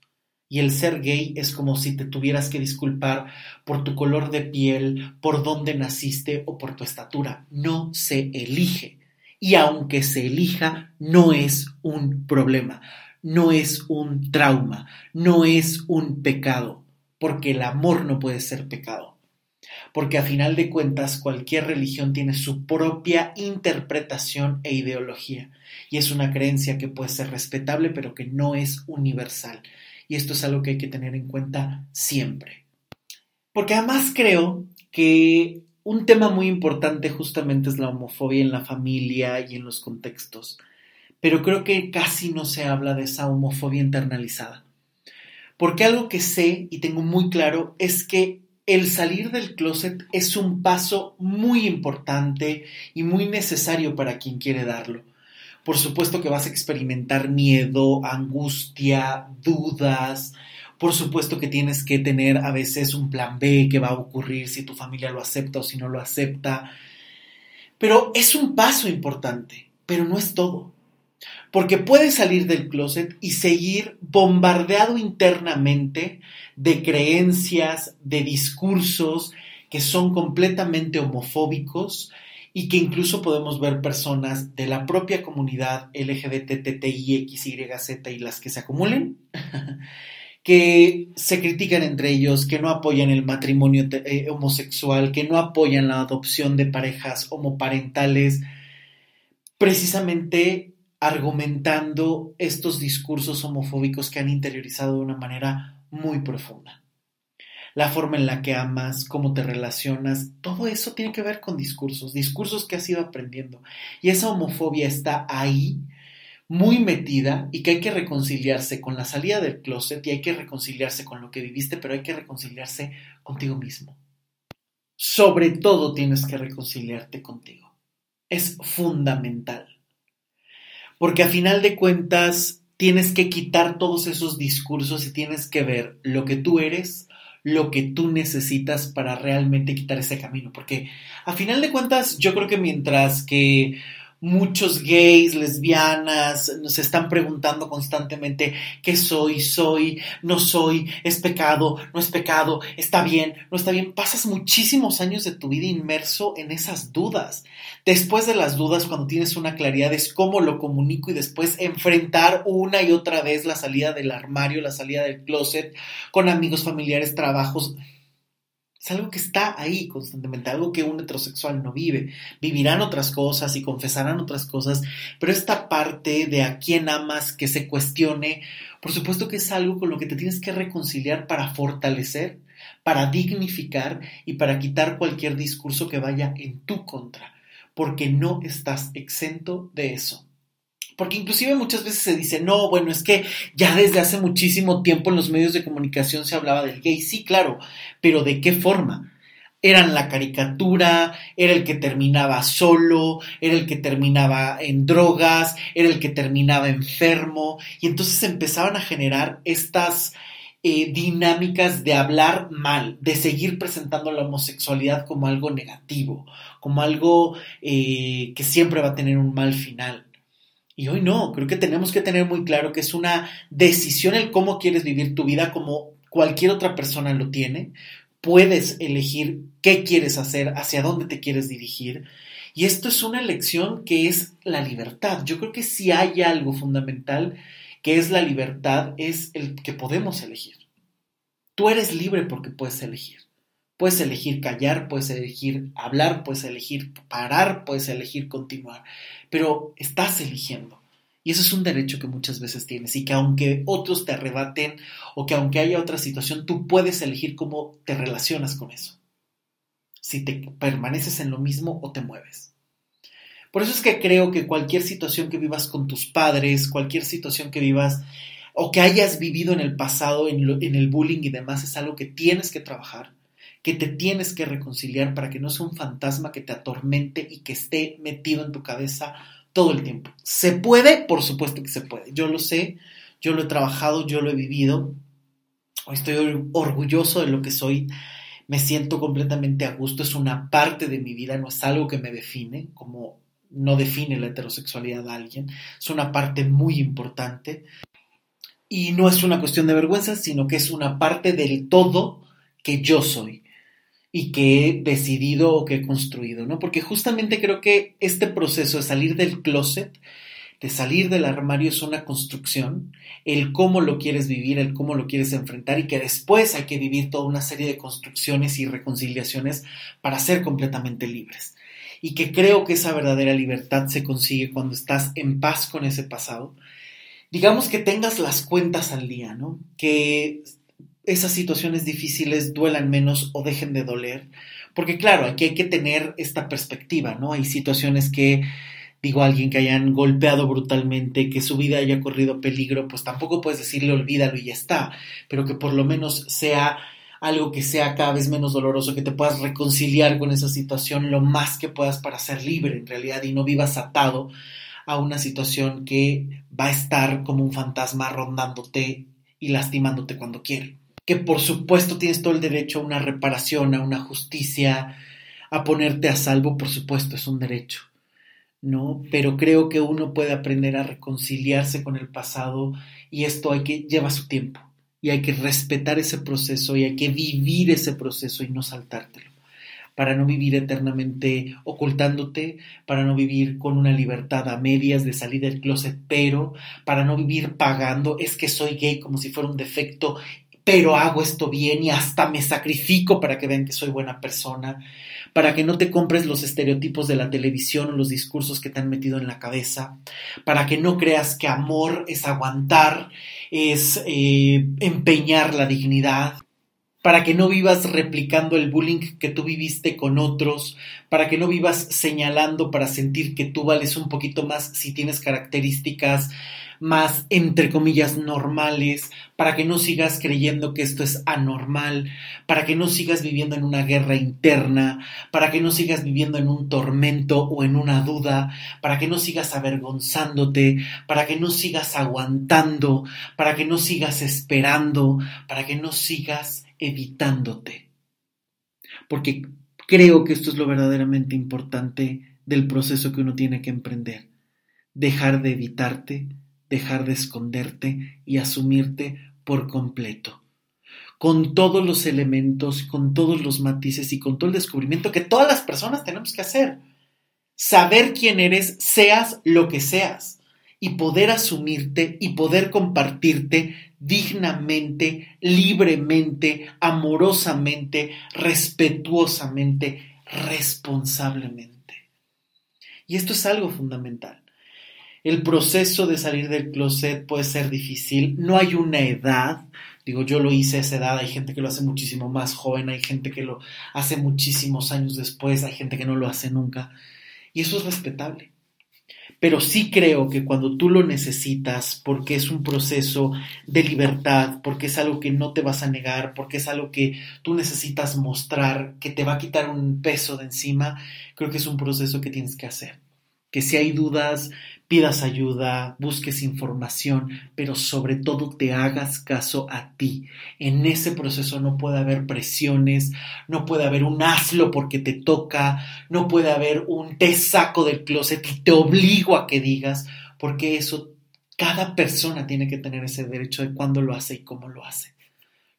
Y el ser gay es como si te tuvieras que disculpar por tu color de piel, por dónde naciste o por tu estatura. No se elige. Y aunque se elija, no es un problema, no es un trauma, no es un pecado, porque el amor no puede ser pecado. Porque a final de cuentas cualquier religión tiene su propia interpretación e ideología, y es una creencia que puede ser respetable pero que no es universal y esto es algo que hay que tener en cuenta siempre. Porque además creo que un tema muy importante justamente es la homofobia en la familia y en los contextos, pero creo que casi no se habla de esa homofobia internalizada. Porque algo que sé y tengo muy claro es que el salir del closet es un paso muy importante y muy necesario para quien quiere darlo por supuesto que vas a experimentar miedo, angustia, dudas. Por supuesto que tienes que tener a veces un plan B que va a ocurrir si tu familia lo acepta o si no lo acepta. Pero es un paso importante, pero no es todo. Porque puedes salir del closet y seguir bombardeado internamente de creencias, de discursos que son completamente homofóbicos, y que incluso podemos ver personas de la propia comunidad LGBTTIXYZ y las que se acumulen, *laughs* que se critican entre ellos, que no apoyan el matrimonio eh, homosexual, que no apoyan la adopción de parejas homoparentales, precisamente argumentando estos discursos homofóbicos que han interiorizado de una manera muy profunda la forma en la que amas, cómo te relacionas, todo eso tiene que ver con discursos, discursos que has ido aprendiendo. Y esa homofobia está ahí, muy metida, y que hay que reconciliarse con la salida del closet y hay que reconciliarse con lo que viviste, pero hay que reconciliarse contigo mismo. Sobre todo tienes que reconciliarte contigo. Es fundamental. Porque a final de cuentas tienes que quitar todos esos discursos y tienes que ver lo que tú eres, lo que tú necesitas para realmente quitar ese camino. Porque a final de cuentas, yo creo que mientras que muchos gays, lesbianas nos están preguntando constantemente qué soy, soy, no soy, es pecado, no es pecado, está bien, no está bien. Pasas muchísimos años de tu vida inmerso en esas dudas. Después de las dudas, cuando tienes una claridad, es cómo lo comunico y después enfrentar una y otra vez la salida del armario, la salida del closet con amigos, familiares, trabajos es algo que está ahí constantemente, algo que un heterosexual no vive. Vivirán otras cosas y confesarán otras cosas, pero esta parte de a quién amas que se cuestione, por supuesto que es algo con lo que te tienes que reconciliar para fortalecer, para dignificar y para quitar cualquier discurso que vaya en tu contra, porque no estás exento de eso. Porque inclusive muchas veces se dice, no, bueno, es que ya desde hace muchísimo tiempo en los medios de comunicación se hablaba del gay. Sí, claro, pero ¿de qué forma? Eran la caricatura, era el que terminaba solo, era el que terminaba en drogas, era el que terminaba enfermo, y entonces empezaban a generar estas eh, dinámicas de hablar mal, de seguir presentando la homosexualidad como algo negativo, como algo eh, que siempre va a tener un mal final. Y hoy no, creo que tenemos que tener muy claro que es una decisión el cómo quieres vivir tu vida como cualquier otra persona lo tiene. Puedes elegir qué quieres hacer, hacia dónde te quieres dirigir. Y esto es una elección que es la libertad. Yo creo que si hay algo fundamental que es la libertad, es el que podemos elegir. Tú eres libre porque puedes elegir. Puedes elegir callar, puedes elegir hablar, puedes elegir parar, puedes elegir continuar, pero estás eligiendo. Y eso es un derecho que muchas veces tienes y que aunque otros te arrebaten o que aunque haya otra situación, tú puedes elegir cómo te relacionas con eso. Si te permaneces en lo mismo o te mueves. Por eso es que creo que cualquier situación que vivas con tus padres, cualquier situación que vivas o que hayas vivido en el pasado, en, en el bullying y demás, es algo que tienes que trabajar, que te tienes que reconciliar para que no sea un fantasma que te atormente y que esté metido en tu cabeza todo el tiempo. ¿Se puede? Por supuesto que se puede. Yo lo sé, yo lo he trabajado, yo lo he vivido. Estoy orgulloso de lo que soy. Me siento completamente a gusto. Es una parte de mi vida, no es algo que me define, como no define la heterosexualidad de alguien. Es una parte muy importante. Y no es una cuestión de vergüenza, sino que es una parte del todo que yo soy y que he decidido o que he construido, ¿no? Porque justamente creo que este proceso de salir del closet, de salir del armario es una construcción, el cómo lo quieres vivir, el cómo lo quieres enfrentar y que después hay que vivir toda una serie de construcciones y reconciliaciones para ser completamente libres. Y que creo que esa verdadera libertad se consigue cuando estás en paz con ese pasado. Digamos que tengas las cuentas al día, ¿no? Que esas situaciones difíciles duelan menos o dejen de doler. Porque claro, aquí hay que tener esta perspectiva, ¿no? Hay situaciones que, digo, alguien que hayan golpeado brutalmente, que su vida haya corrido peligro, pues tampoco puedes decirle olvídalo y ya está, pero que por lo menos sea algo que sea cada vez menos doloroso, que te puedas reconciliar con esa situación lo más que puedas para ser libre en realidad y no vivas atado a una situación que va a estar como un fantasma rondándote y lastimándote cuando quiere que por supuesto tienes todo el derecho a una reparación, a una justicia, a ponerte a salvo, por supuesto, es un derecho, ¿no? Pero creo que uno puede aprender a reconciliarse con el pasado y esto hay que lleva su tiempo y hay que respetar ese proceso y hay que vivir ese proceso y no saltártelo para no vivir eternamente ocultándote, para no vivir con una libertad a medias de salir del closet, pero para no vivir pagando, es que soy gay como si fuera un defecto pero hago esto bien y hasta me sacrifico para que vean que soy buena persona, para que no te compres los estereotipos de la televisión o los discursos que te han metido en la cabeza, para que no creas que amor es aguantar, es eh, empeñar la dignidad, para que no vivas replicando el bullying que tú viviste con otros, para que no vivas señalando para sentir que tú vales un poquito más si tienes características más, entre comillas, normales, para que no sigas creyendo que esto es anormal, para que no sigas viviendo en una guerra interna, para que no sigas viviendo en un tormento o en una duda, para que no sigas avergonzándote, para que no sigas aguantando, para que no sigas esperando, para que no sigas evitándote. Porque creo que esto es lo verdaderamente importante del proceso que uno tiene que emprender. Dejar de evitarte, dejar de esconderte y asumirte por completo, con todos los elementos, con todos los matices y con todo el descubrimiento que todas las personas tenemos que hacer. Saber quién eres, seas lo que seas, y poder asumirte y poder compartirte dignamente, libremente, amorosamente, respetuosamente, responsablemente. Y esto es algo fundamental. El proceso de salir del closet puede ser difícil, no hay una edad, digo, yo lo hice a esa edad, hay gente que lo hace muchísimo más joven, hay gente que lo hace muchísimos años después, hay gente que no lo hace nunca, y eso es respetable. Pero sí creo que cuando tú lo necesitas, porque es un proceso de libertad, porque es algo que no te vas a negar, porque es algo que tú necesitas mostrar, que te va a quitar un peso de encima, creo que es un proceso que tienes que hacer. Que si hay dudas, pidas ayuda, busques información, pero sobre todo te hagas caso a ti. En ese proceso no puede haber presiones, no puede haber un hazlo porque te toca, no puede haber un te saco del closet y te obligo a que digas, porque eso cada persona tiene que tener ese derecho de cuándo lo hace y cómo lo hace.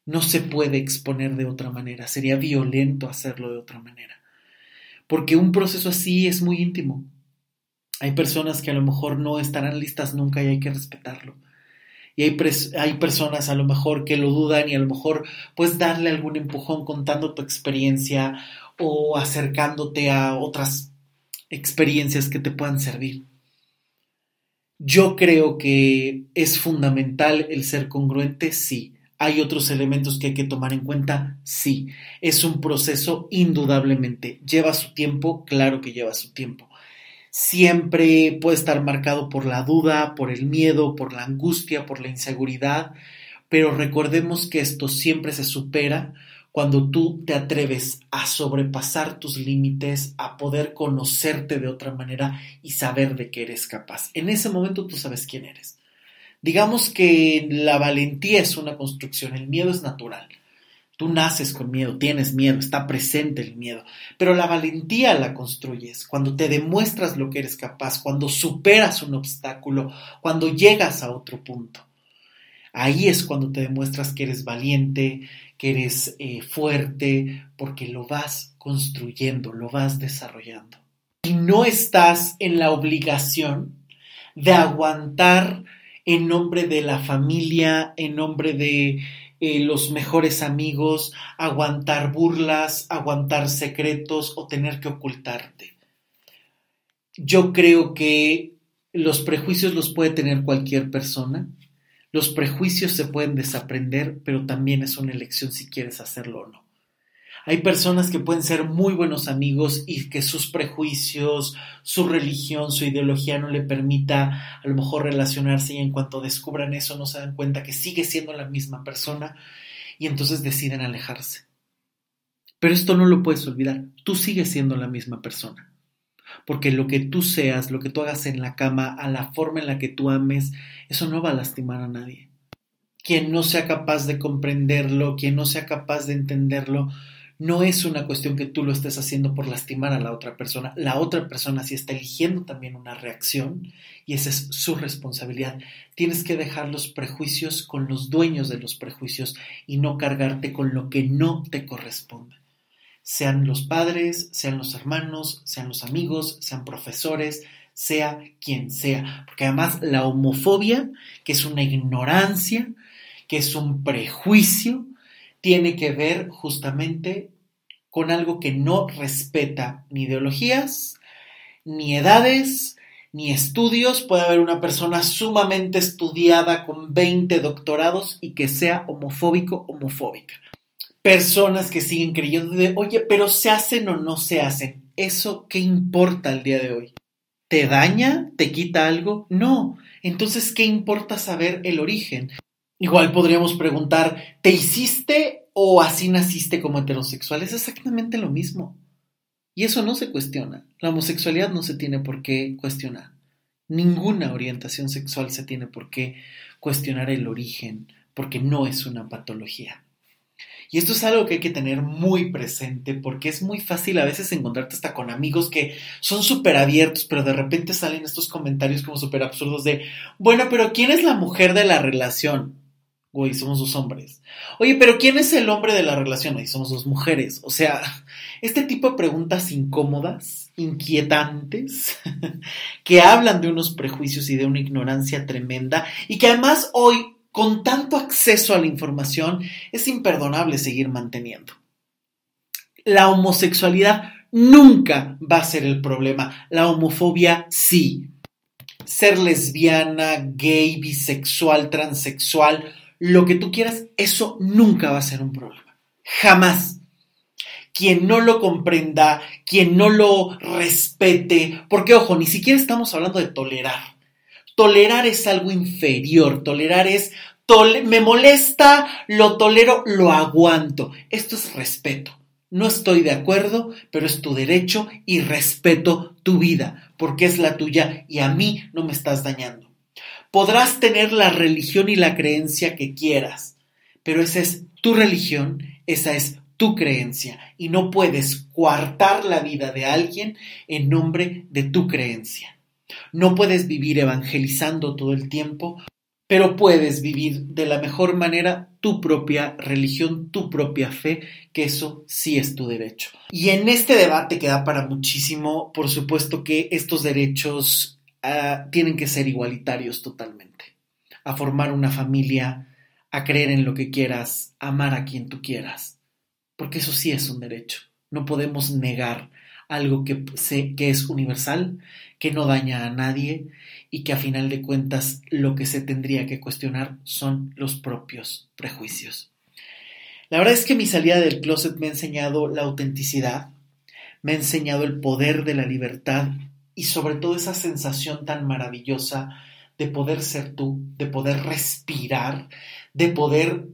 No se puede exponer de otra manera, sería violento hacerlo de otra manera. Porque un proceso así es muy íntimo, hay personas que a lo mejor no estarán listas nunca y hay que respetarlo. Y hay, hay personas a lo mejor que lo dudan y a lo mejor puedes darle algún empujón contando tu experiencia o acercándote a otras experiencias que te puedan servir. Yo creo que es fundamental el ser congruente, sí. ¿Hay otros elementos que hay que tomar en cuenta? Sí. Es un proceso indudablemente. ¿Lleva su tiempo? Claro que lleva su tiempo siempre puede estar marcado por la duda, por el miedo, por la angustia, por la inseguridad, pero recordemos que esto siempre se supera cuando tú te atreves a sobrepasar tus límites, a poder conocerte de otra manera y saber de qué eres capaz. En ese momento tú sabes quién eres. Digamos que la valentía es una construcción, el miedo es natural. Tú naces con miedo, tienes miedo, está presente el miedo, pero la valentía la construyes cuando te demuestras lo que eres capaz, cuando superas un obstáculo, cuando llegas a otro punto. Ahí es cuando te demuestras que eres valiente, que eres eh, fuerte, porque lo vas construyendo, lo vas desarrollando. Y no estás en la obligación de aguantar en nombre de la familia, en nombre de eh, los mejores amigos, aguantar burlas, aguantar secretos o tener que ocultarte. Yo creo que los prejuicios los puede tener cualquier persona. Los prejuicios se pueden desaprender, pero también es una elección si quieres hacerlo o no. Hay personas que pueden ser muy buenos amigos y que sus prejuicios, su religión, su ideología no le permita a lo mejor relacionarse y en cuanto descubran eso no se dan cuenta que sigue siendo la misma persona y entonces deciden alejarse. Pero esto no lo puedes olvidar, tú sigues siendo la misma persona. Porque lo que tú seas, lo que tú hagas en la cama, a la forma en la que tú ames, eso no va a lastimar a nadie. Quien no sea capaz de comprenderlo, quien no sea capaz de entenderlo, no es una cuestión que tú lo estés haciendo por lastimar a la otra persona. La otra persona sí está eligiendo también una reacción y esa es su responsabilidad. Tienes que dejar los prejuicios con los dueños de los prejuicios y no cargarte con lo que no te corresponde. Sean los padres, sean los hermanos, sean los amigos, sean profesores, sea quien sea. Porque además la homofobia, que es una ignorancia, que es un prejuicio, tiene que ver justamente con algo que no respeta ni ideologías, ni edades, ni estudios. Puede haber una persona sumamente estudiada con 20 doctorados y que sea homofóbico, homofóbica. Personas que siguen creyendo de, oye, pero se hacen o no se hacen. ¿Eso qué importa el día de hoy? ¿Te daña? ¿Te quita algo? No. Entonces, ¿qué importa saber el origen? Igual podríamos preguntar, ¿te hiciste o así naciste como heterosexual? Es exactamente lo mismo. Y eso no se cuestiona. La homosexualidad no se tiene por qué cuestionar. Ninguna orientación sexual se tiene por qué cuestionar el origen, porque no es una patología. Y esto es algo que hay que tener muy presente porque es muy fácil a veces encontrarte hasta con amigos que son súper abiertos, pero de repente salen estos comentarios como súper absurdos de, bueno, pero ¿quién es la mujer de la relación? Güey, somos dos hombres. Oye, pero ¿quién es el hombre de la relación? Ahí somos dos mujeres. O sea, este tipo de preguntas incómodas, inquietantes, *laughs* que hablan de unos prejuicios y de una ignorancia tremenda y que además hoy, con tanto acceso a la información, es imperdonable seguir manteniendo. La homosexualidad nunca va a ser el problema, la homofobia sí. Ser lesbiana, gay, bisexual, transexual, lo que tú quieras, eso nunca va a ser un problema. Jamás. Quien no lo comprenda, quien no lo respete, porque ojo, ni siquiera estamos hablando de tolerar. Tolerar es algo inferior, tolerar es, me molesta, lo tolero, lo aguanto. Esto es respeto. No estoy de acuerdo, pero es tu derecho y respeto tu vida, porque es la tuya y a mí no me estás dañando. Podrás tener la religión y la creencia que quieras, pero esa es tu religión, esa es tu creencia y no puedes coartar la vida de alguien en nombre de tu creencia. No puedes vivir evangelizando todo el tiempo, pero puedes vivir de la mejor manera tu propia religión, tu propia fe, que eso sí es tu derecho. Y en este debate que da para muchísimo, por supuesto que estos derechos tienen que ser igualitarios totalmente, a formar una familia, a creer en lo que quieras, a amar a quien tú quieras, porque eso sí es un derecho. No podemos negar algo que, que es universal, que no daña a nadie y que a final de cuentas lo que se tendría que cuestionar son los propios prejuicios. La verdad es que mi salida del closet me ha enseñado la autenticidad, me ha enseñado el poder de la libertad y sobre todo esa sensación tan maravillosa de poder ser tú, de poder respirar, de poder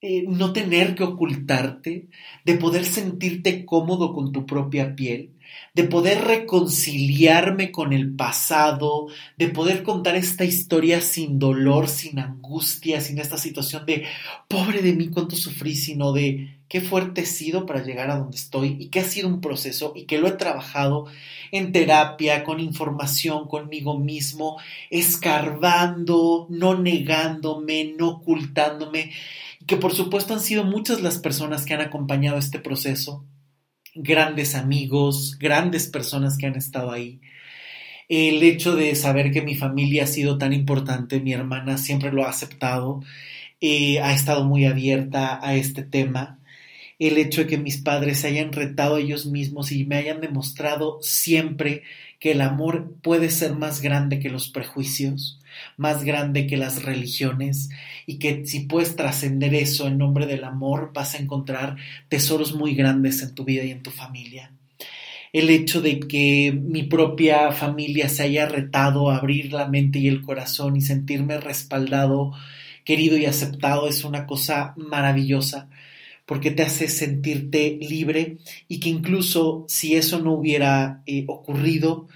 eh, no tener que ocultarte, de poder sentirte cómodo con tu propia piel, de poder reconciliarme con el pasado, de poder contar esta historia sin dolor, sin angustia, sin esta situación de pobre de mí cuánto sufrí, sino de qué fuerte he sido para llegar a donde estoy y que ha sido un proceso y que lo he trabajado en terapia, con información conmigo mismo, escarbando, no negándome, no ocultándome, y que por supuesto han sido muchas las personas que han acompañado este proceso, grandes amigos, grandes personas que han estado ahí. El hecho de saber que mi familia ha sido tan importante, mi hermana siempre lo ha aceptado, eh, ha estado muy abierta a este tema. El hecho de que mis padres se hayan retado a ellos mismos y me hayan demostrado siempre que el amor puede ser más grande que los prejuicios, más grande que las religiones y que si puedes trascender eso en nombre del amor vas a encontrar tesoros muy grandes en tu vida y en tu familia. El hecho de que mi propia familia se haya retado a abrir la mente y el corazón y sentirme respaldado, querido y aceptado es una cosa maravillosa porque te hace sentirte libre y que incluso si eso no hubiera eh, ocurrido,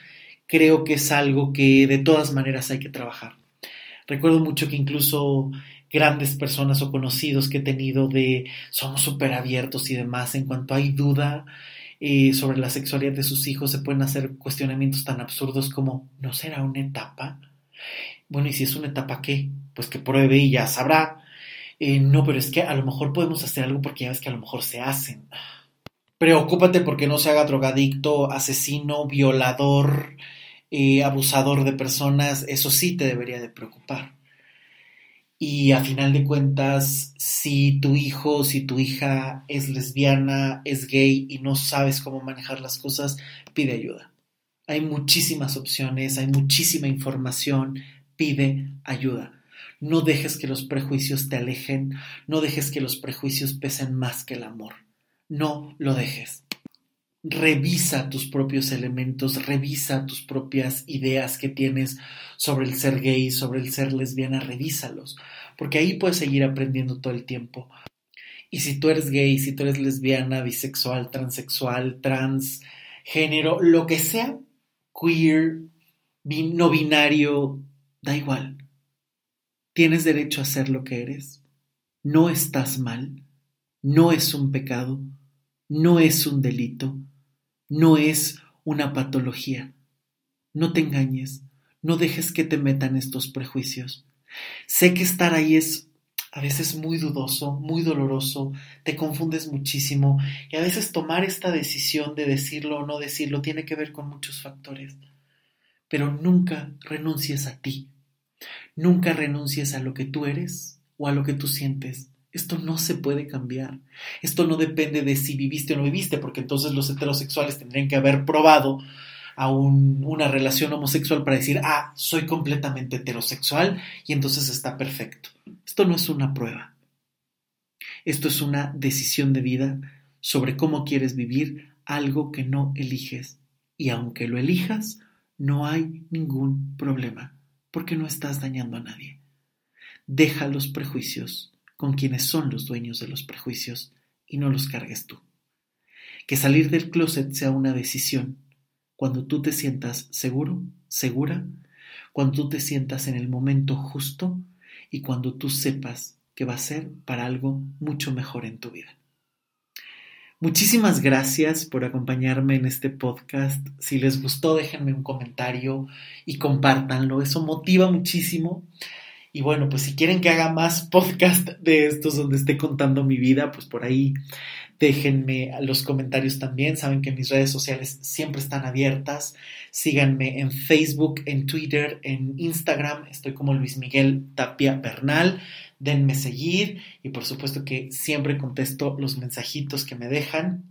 creo que es algo que de todas maneras hay que trabajar. Recuerdo mucho que incluso grandes personas o conocidos que he tenido de somos súper abiertos y demás, en cuanto hay duda eh, sobre la sexualidad de sus hijos, se pueden hacer cuestionamientos tan absurdos como ¿no será una etapa? Bueno, y si es una etapa, ¿qué? Pues que pruebe y ya sabrá. Eh, no, pero es que a lo mejor podemos hacer algo porque ya ves que a lo mejor se hacen. Preocúpate porque no se haga drogadicto, asesino, violador, eh, abusador de personas, eso sí te debería de preocupar. Y a final de cuentas, si tu hijo, si tu hija es lesbiana, es gay y no sabes cómo manejar las cosas, pide ayuda. Hay muchísimas opciones, hay muchísima información, pide ayuda. No dejes que los prejuicios te alejen, no dejes que los prejuicios pesen más que el amor. No lo dejes revisa tus propios elementos, revisa tus propias ideas que tienes sobre el ser gay, sobre el ser lesbiana, revísalos, porque ahí puedes seguir aprendiendo todo el tiempo. Y si tú eres gay, si tú eres lesbiana, bisexual, transexual, transgénero, lo que sea, queer, no binario, da igual. Tienes derecho a ser lo que eres. No estás mal. No es un pecado. No es un delito no es una patología. No te engañes, no dejes que te metan estos prejuicios. Sé que estar ahí es a veces muy dudoso, muy doloroso, te confundes muchísimo y a veces tomar esta decisión de decirlo o no decirlo tiene que ver con muchos factores. Pero nunca renuncies a ti, nunca renuncies a lo que tú eres o a lo que tú sientes. Esto no se puede cambiar. Esto no depende de si viviste o no viviste, porque entonces los heterosexuales tendrían que haber probado a una relación homosexual para decir, ah, soy completamente heterosexual y entonces está perfecto. Esto no es una prueba. Esto es una decisión de vida sobre cómo quieres vivir algo que no eliges. Y aunque lo elijas, no hay ningún problema, porque no estás dañando a nadie. Deja los prejuicios con quienes son los dueños de los prejuicios y no los cargues tú. Que salir del closet sea una decisión cuando tú te sientas seguro, segura, cuando tú te sientas en el momento justo y cuando tú sepas que va a ser para algo mucho mejor en tu vida. Muchísimas gracias por acompañarme en este podcast. Si les gustó, déjenme un comentario y compártanlo. Eso motiva muchísimo. Y bueno, pues si quieren que haga más *laughs* podcast de estos donde esté contando mi vida, pues por ahí déjenme los comentarios también. Saben que mis redes sociales siempre están abiertas. Síganme en Facebook, en Twitter, en Instagram. Estoy como Luis Miguel Tapia Bernal. Denme seguir y por supuesto que siempre contesto los mensajitos que me dejan,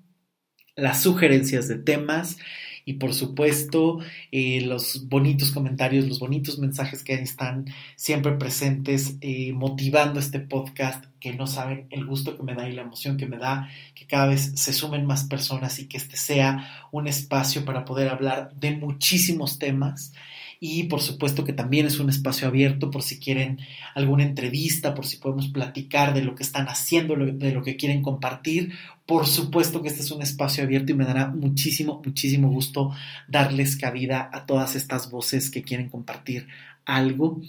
las sugerencias de temas y por supuesto eh, los bonitos comentarios, los bonitos mensajes que están siempre presentes eh, motivando este podcast que no saben el gusto que me da y la emoción que me da que cada vez se sumen más personas y que este sea un espacio para poder hablar de muchísimos temas y por supuesto que también es un espacio abierto por si quieren alguna entrevista, por si podemos platicar de lo que están haciendo, de lo que quieren compartir. Por supuesto que este es un espacio abierto y me dará muchísimo, muchísimo gusto darles cabida a todas estas voces que quieren compartir algo.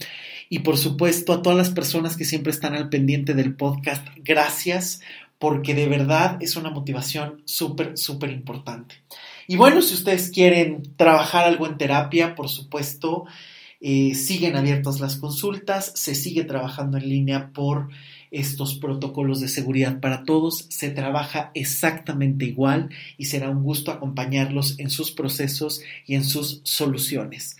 Y por supuesto a todas las personas que siempre están al pendiente del podcast, gracias porque de verdad es una motivación súper, súper importante. Y bueno, si ustedes quieren trabajar algo en terapia, por supuesto, eh, siguen abiertas las consultas, se sigue trabajando en línea por estos protocolos de seguridad para todos, se trabaja exactamente igual y será un gusto acompañarlos en sus procesos y en sus soluciones.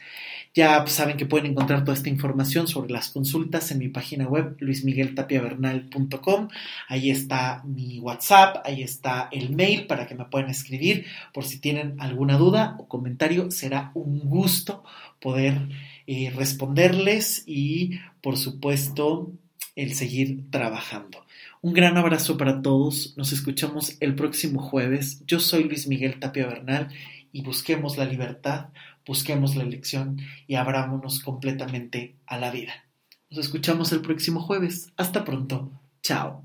Ya saben que pueden encontrar toda esta información sobre las consultas en mi página web luismigueltapiavernal.com. Ahí está mi WhatsApp, ahí está el mail para que me puedan escribir por si tienen alguna duda o comentario. Será un gusto poder eh, responderles y, por supuesto, el seguir trabajando. Un gran abrazo para todos. Nos escuchamos el próximo jueves. Yo soy Luis Miguel Tapia Bernal y busquemos la libertad busquemos la elección y abrámonos completamente a la vida. Nos escuchamos el próximo jueves. Hasta pronto. Chao.